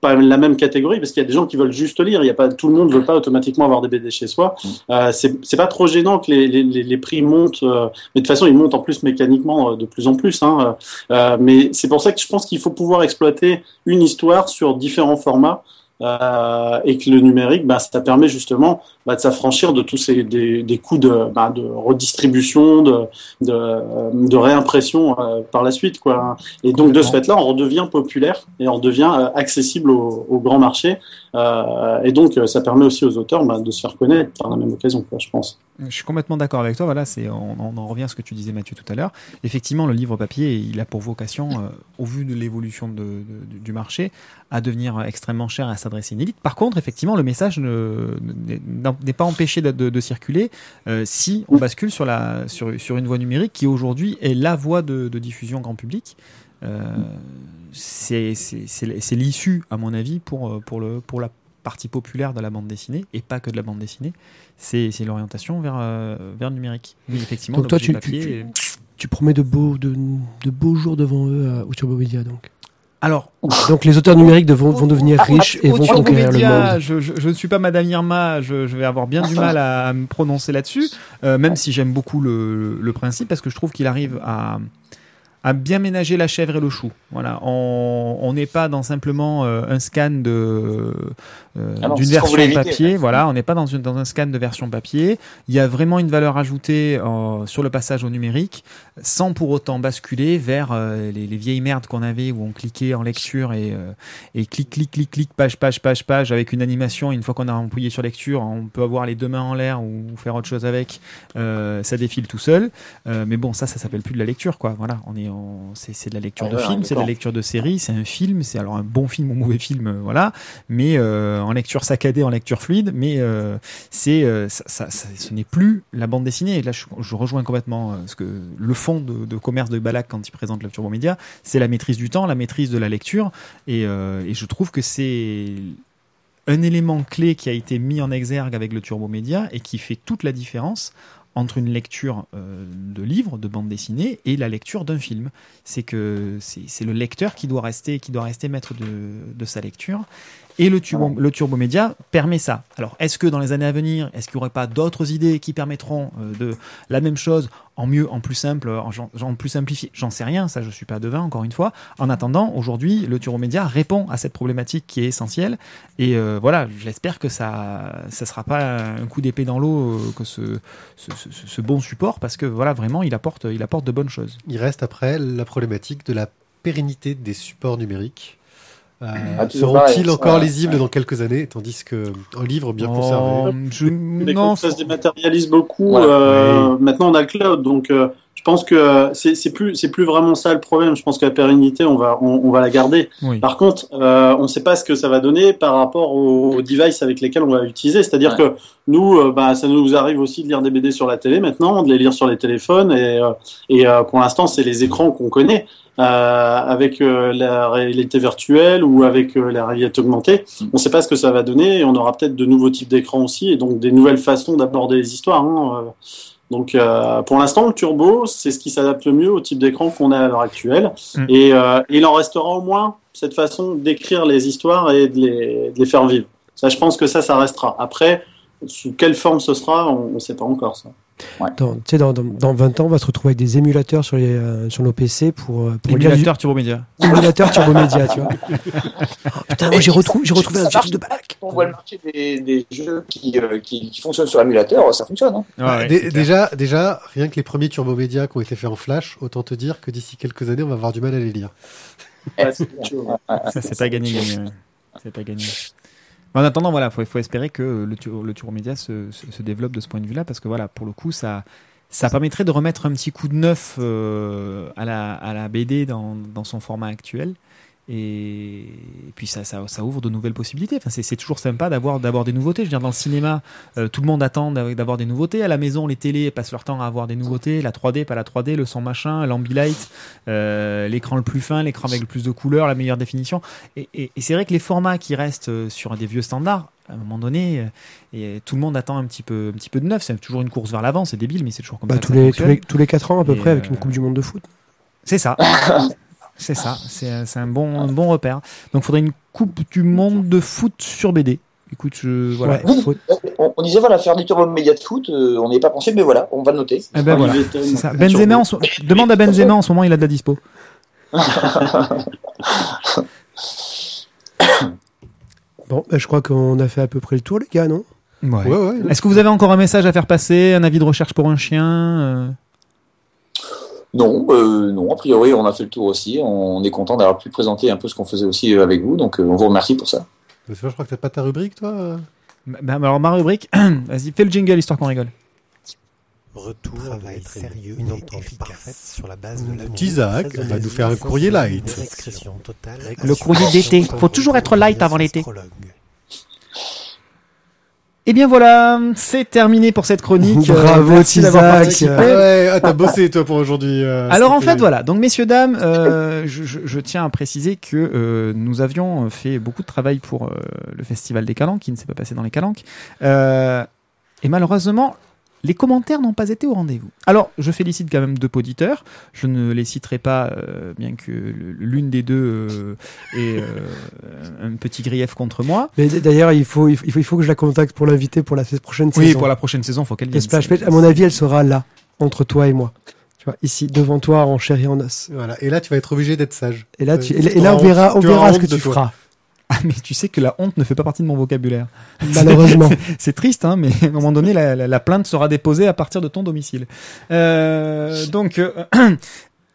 pas la même catégorie parce qu'il y a des gens qui veulent juste lire. Il y a pas tout le monde veut pas automatiquement avoir des BD chez soi. Mm. Euh, c'est c'est pas trop gênant que les, les, les les prix montent, euh, mais de toute façon ils montent en plus mécaniquement euh, de plus en plus. Hein, euh, mais c'est pour ça que je pense qu'il faut pouvoir exploiter une histoire sur différents formats. Euh, et que le numérique, bah, ça permet justement bah, de s'affranchir de tous ces des, des coûts de, bah, de redistribution, de, de, de réimpression euh, par la suite, quoi. Et donc de ce fait-là, on redevient populaire et on redevient euh, accessible au, au grand marché. Euh, et donc, euh, ça permet aussi aux auteurs bah, de se faire connaître par la même occasion, quoi, je pense. Je suis complètement d'accord avec toi. Voilà, on, en revient à ce que tu disais Mathieu tout à l'heure. Effectivement, le livre papier, il a pour vocation, euh, au vu de l'évolution du marché, à devenir extrêmement cher à s'adresser à une élite. Par contre, effectivement, le message ne- n'est pas empêché de, circuler euh, si on bascule sur une voie numérique qui aujourd'hui est la voie de, diffusion grand public. Euh, c'est l'issue, à mon avis, pour la partie populaire de la bande dessinée, et pas que de la bande dessinée, c'est c'est l'orientation vers, euh, vers le numérique. Oui, effectivement, Donc toi, tu- tu- promets de beaux, de, de beaux jours devant eux euh, au Turbo Media, donc. Alors, Donc les auteurs numériques devront, vont devenir riches et vont conquérir le monde. Je, je- je ne suis pas Madame Irma, je, je vais avoir bien du mal à, me prononcer là-dessus, euh, même si j'aime beaucoup le, le principe, parce que je trouve qu'il arrive à, à bien ménager la chèvre et le chou. Voilà, on n'est pas dans simplement euh, un scan de euh, Ah d'une version papier. Voilà, on n'est pas dans, une, dans un scan de version papier. Il y a vraiment une valeur ajoutée euh, sur le passage au numérique, sans pour autant basculer vers les, les vieilles merdes qu'on avait où on cliquait en lecture et, et clic, clic, clic, clic, page, page, page, page, avec une animation. Une fois qu'on a employé sur lecture, on peut avoir les deux mains en l'air ou faire autre chose avec. Ça défile tout seul. Mais bon, ça, ça s'appelle plus de la lecture, quoi. Voilà, on est, c'est, c'est de la lecture Ah, de voilà, film, c'est de la lecture de série, c'est un film, c'est alors un bon film ou mauvais film, euh, voilà. Mais euh, en lecture saccadée, en lecture fluide, mais euh, c'est, ça, ça- ça- ce n'est plus la bande dessinée. Et là, je, je rejoins complètement ce que le fond de, de commerce de Balak quand il présente le Turbo Média, c'est la maîtrise du temps, la maîtrise de la lecture. Et, et je trouve que c'est un élément clé qui a été mis en exergue avec le Turbo Média et qui fait toute la différence entre une lecture euh, de livre, de bande dessinée, et la lecture d'un film. C'est que c'est le lecteur qui doit rester, qui doit rester maître de sa lecture. Et le turbo, le turbo média permet ça. Alors, est-ce que dans les années à venir, est-ce qu'il n'y aurait pas d'autres idées qui permettront euh, de la même chose en mieux, en plus simple, en, plus simplifié? J'en sais rien, ça je suis pas devin encore une fois. En attendant, aujourd'hui, le turbo média répond à cette problématique qui est essentielle. Et euh, voilà, j'espère que ça, ça sera pas un coup d'épée dans l'eau euh, que ce, ce, ce- ce bon support, parce que voilà, vraiment, il apporte, il apporte de bonnes choses. Il reste après la problématique de la pérennité des supports numériques. Euh, Ah, Seront-ils encore lisibles ouais. dans quelques années, tandis que un livre bien Oh, conservé. je- Mais non, ça se dématérialise beaucoup, Voilà. euh, maintenant on a le cloud, donc euh, je pense que c'est plus c'est plus vraiment ça le problème. Je pense que la pérennité, on va on, on va la garder. oui. Par contre, euh, on ne sait pas ce que ça va donner par rapport aux, aux devices avec lesquels on va utiliser. C'est-à-dire que nous, euh, bah, ça nous arrive aussi de lire des BD sur la télé maintenant, de les lire sur les téléphones, et, euh, et euh, pour l'instant, c'est les écrans qu'on connaît. Euh, avec euh, la réalité virtuelle ou avec euh, la réalité augmentée, Mm. on ne sait pas ce que ça va donner et on aura peut-être de nouveaux types d'écrans aussi et donc des nouvelles façons d'aborder les histoires. hein. Donc euh, pour l'instant, le turbo, c'est ce qui s'adapte le mieux au type d'écran qu'on a à l'heure actuelle. Mm. Et euh, il en restera au moins cette façon d'écrire les histoires et de les, de les faire vivre. Ça, je pense que ça, ça restera. Après, sous quelle forme ce sera, on ne sait pas encore ça. Dans, tu sais, dans, dans, dans 20 ans, on va se retrouver avec des émulateurs sur, les, euh, sur nos PC pour, euh, pour lire du- Émulateur Turbo Média. émulateur Turbo Média, tu vois. Oh, putain, moi j'ai retrouvé, un truc de Balak. On voit le marché des, des jeux qui, euh, qui, qui fonctionnent sur l'émulateur, ça fonctionne. Hein. Ouais, ouais, déjà, déjà, rien que les premiers turbomédias qui ont été faits en flash, autant te dire que d'ici quelques années, on va avoir du mal à les lire. Ouais. Ça, c'est pas gagné, gagné. ouais. C'est pas gagné. En attendant, voilà, faut, faut espérer que le, le Turbo Média se, se, se développe de ce point de vue-là, parce que voilà, pour le coup, ça, ça permettrait de remettre un petit coup de neuf euh, à, la, à la BD dans, dans son format actuel. Et, et puis ça, ça, ça ouvre de nouvelles possibilités. Enfin, c'est toujours sympa d'avoir des nouveautés. Je veux dire, dans le cinéma, euh, tout le monde attend d'av- d'avoir des nouveautés. À la maison, les télés passent leur temps à avoir des nouveautés. La 3D, pas la 3D, le son machin, l'ambilight, euh, l'écran le plus fin, l'écran avec le plus de couleurs, la meilleure définition. Et, et- et c'est vrai que les formats qui restent euh, sur des vieux standards, à un moment donné, euh, et tout le monde attend un petit peu, un petit peu de neuf. C'est toujours une course vers l'avant. C'est débile, mais c'est toujours comme Bah, ça. tous, ça les, tous, fonctionne. les, tous les 4 ans à peu Et, près avec euh, une Coupe du Monde de foot. C'est ça. C'est ça, c'est euh, c'est un bon, un bon repère. Donc, il faudrait une Coupe du Monde de foot sur BD. Écoute, je, voilà. Ouais, faut- On, on disait, voilà, faire du turbo média de foot, euh, on n'y est pas pensé, mais voilà, on va le noter. Eh ben voilà, Olivier Tom. c'est ça. Benzema, demande à Benzema en ce moment, il a de la dispo. Bon, bah, je crois qu'on a fait à peu près le tour, les gars, non? Ouais, ouais. Est-ce que vous avez encore un message à faire passer, un avis de recherche pour un chien euh? Non, euh, non, a priori, on a fait le tour aussi. On est content d'avoir pu présenter un peu ce qu'on faisait aussi euh, avec vous, donc euh, on vous remercie pour ça. Mais c'est vrai, je crois que t'as pas ta rubrique, toi Bah, bah, alors ma rubrique, vas-y, fais le jingle histoire qu'on rigole. Retour Travail sérieux une et efficace. parfaite sur la base de l'amour. Petit Zach Très va nous faire un courrier light. Le courrier d'été. Faut toujours être light avant l'été. Et bien voilà, c'est terminé pour cette chronique. Euh, Bravo, d'avoir Tizac. participé. Ouais, ah, t'as bossé, toi, pour aujourd'hui. euh, Alors en fait voilà, donc messieurs dames, euh, je, je- je tiens à préciser que euh, nous avions fait beaucoup de travail pour euh, le festival des Calanques, qui ne s'est pas passé dans les Calanques, Euh, et malheureusement les commentaires n'ont pas été au rendez-vous. Alors je félicite quand même deux auditeurs, je ne les citerai pas, euh, bien que l'une des deux euh, ait euh, un petit grief contre moi. Mais d'ailleurs, il faut, il faut, il faut que je la contacte pour l'inviter pour la prochaine Oui, saison. pour la prochaine saison, faut qu'elle vienne. Splash Page, à mon avis, elle sera là, entre toi et moi. Tu vois, ici, devant toi, en chair et en os. Voilà. Et là, tu vas être obligé d'être sage. Et là, Euh, tu, et, et là, on verra, on verra ce que tu toi. feras. Ah mais tu sais que la honte ne fait pas partie de mon vocabulaire. Malheureusement. C'est triste, hein, mais à un moment donné, la, la- la plainte sera déposée à partir de ton domicile. Euh, donc, euh,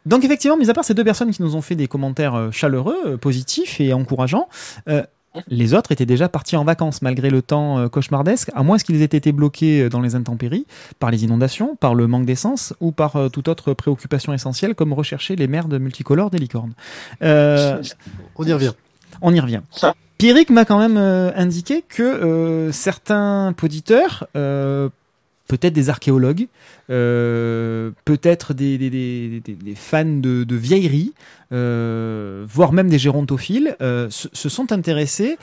donc effectivement, mis à part ces deux personnes qui nous ont fait des commentaires euh, chaleureux, positifs et encourageants, euh, les autres étaient déjà partis en vacances malgré le temps cauchemardesque, à moins qu'ils aient été bloqués dans les intempéries par les inondations, par le manque d'essence ou par toute autre préoccupation essentielle comme rechercher les merdes multicolores des licornes. Euh, On y revient. On y revient. Pierrick m'a quand même euh, indiqué que euh, certains auditeurs, euh, peut-être des archéologues, euh, peut-être des, des- des- des- des fans de, de vieilleries, euh, voire même des gérontophiles, euh, se, se sont intéressés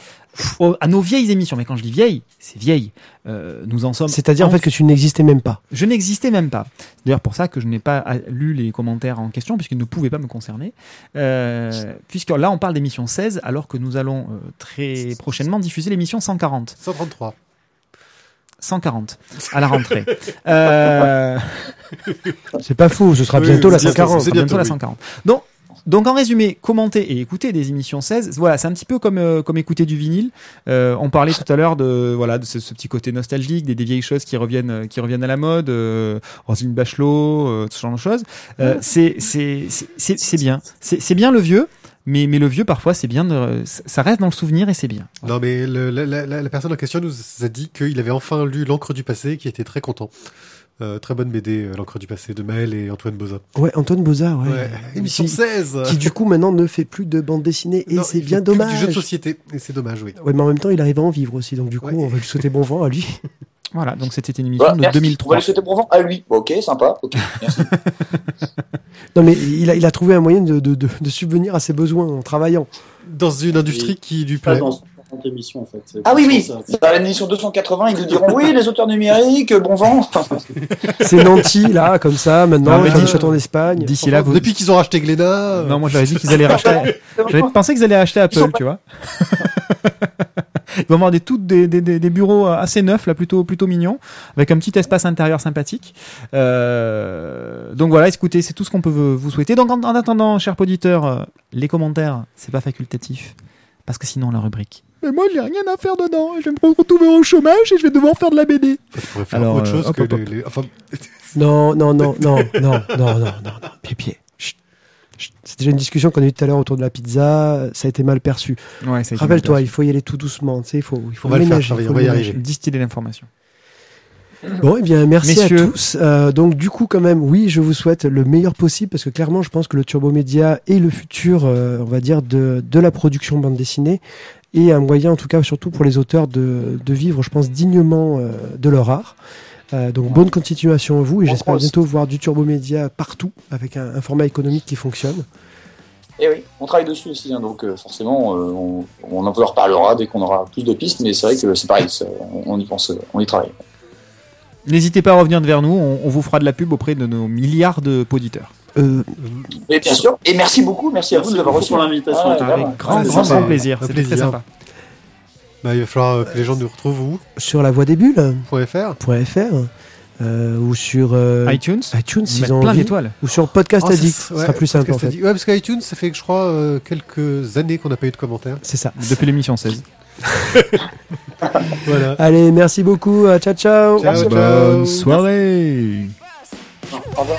au- à nos vieilles émissions. Mais quand je dis vieilles, c'est vieilles. Euh, nous en sommes. C'est-à-dire, en fait, que tu n'existais même pas. Je n'existais même pas. C'est D'ailleurs, pour ça que je n'ai pas lu les commentaires en question, puisqu'ils ne pouvaient pas me concerner. Euh, puisque là, on parle d'émission 16, alors que nous allons euh, très prochainement diffuser l'émission 140. 133. 140, à la rentrée. Euh, C'est pas faux, ce sera Oui, bientôt oui, la c'est bientôt, 140. c'est bientôt bientôt, la oui. 140. Donc, donc en résumé, commenter et écouter des émissions 16, voilà, c'est un petit peu comme euh, comme écouter du vinyle. Euh, on parlait tout à l'heure de voilà de ce, ce petit côté nostalgique, des, des vieilles choses qui reviennent qui reviennent à la mode, euh, Roselyne Bachelot, euh, ce genre de choses. Euh, c'est c'est c'est- bien, c'est c'est bien le vieux. Mais, mais le vieux, parfois, c'est bien de, ça reste dans le souvenir et c'est bien. Non, mais le- la, la- la- personne en question nous a dit qu'il avait enfin lu L'encre du passé, qui était très content. Euh, très bonne BD, euh, L'encre du passé, de Maël et Antoine Boza. Ouais, Antoine Bozard, ouais. Ouais. Émission qui, 16 qui, du coup, maintenant, ne fait plus de bande dessinée. Et c'est bien fait plus dommage. du jeu de société, et c'est dommage, oui. Ouais, mais en même temps, il arrive à en vivre aussi. Donc, du coup, Ouais. on va lui souhaiter bon vent à lui. Voilà, donc c'était une émission Voilà, de merci. On va 2003. lui souhaiter bon vent à lui. Ok, sympa. Ok, merci. Non, mais il a, il a trouvé un moyen de, de, de, de subvenir à ses besoins en travaillant. Dans une industrie qui lui plaît. dans 50 émissions en fait. Ah oui, oui. ça. Dans l'émission 280, ils nous diront oui, les auteurs numériques, bon vent. C'est Nanti, là, comme ça. Maintenant, Non, mais il fait des dis- châteaux en Espagne. D'ici là, vous, Depuis qu'ils ont racheté Glénat. euh, non, moi j'avais dit qu'ils allaient racheter. J'avais pensé qu'ils allaient acheter Ils sont Apple, pas- tu vois. Ils vont avoir des, toutes des, des, des, des bureaux assez neufs, là, plutôt, plutôt mignons, avec un petit espace intérieur sympathique. Euh, donc voilà, écoutez, c'est tout ce qu'on peut vous vous souhaiter. Donc en, en attendant, chers auditeurs, euh, les commentaires, c'est pas facultatif, parce que sinon la rubrique. Mais moi, j'ai rien à faire dedans. Je vais me retrouver au chômage et je vais devoir faire de la BD. Faire Alors, autre euh, chose hop, que hop, hop. les, les- Enfin, Non, non, non, non, non, non, non, non, non. Pied. C'est déjà une discussion qu'on a eue tout à l'heure autour de la pizza. Ça a été mal perçu. Ouais, Rappelle-toi, il faut y aller tout doucement. Tu sais, il faut, il faut On va le faire, ménager, Charlie, il faut on va y ménager. arriver. distiller l'information. Bon, eh bien, merci Messieurs. à tous. Euh, donc, du coup, quand même, oui, je vous souhaite le meilleur possible parce que clairement, je pense que le Turbo Média est le futur, euh, on va dire, de, de la production bande dessinée et un moyen, en tout cas, surtout pour les auteurs de, de vivre, je pense, dignement euh, de leur art. Euh, donc, bonne continuation à vous et j'espère bientôt voir du Turbo Média partout avec un, un format économique qui fonctionne. Et oui, on travaille dessus aussi, hein, donc euh, forcément, euh, on, on en reparlera dès qu'on aura plus de pistes, mais c'est vrai que c'est pareil, on, on y pense, on y travaille. N'hésitez pas à revenir vers nous, on, on vous fera de la pub auprès de nos milliards de auditeurs. Euh, Et bien sûr. Et merci beaucoup. Merci, à vous de beaucoup reçu. pour l'invitation. Ah, Avec vraiment. grand, grand, plaisir. Un C'était très plaisir. sympa. Bah, il va falloir que les gens nous retrouvent où? Sur la voie des bulles .fr euh, ou sur euh, iTunes, iTunes s'ils mettre ont plein d'étoiles. ou sur Podcast Ah, Addict, ça- ce ouais, sera plus simple en Podcast fait. Addict. Ouais, parce qu'iTunes, ça fait, je crois, euh, quelques années qu'on n'a pas eu de commentaires. C'est ça. Depuis l'émission 16. Voilà. Allez, merci beaucoup. Ciao, ciao. Ciao, ciao. Bonne soirée. Au revoir.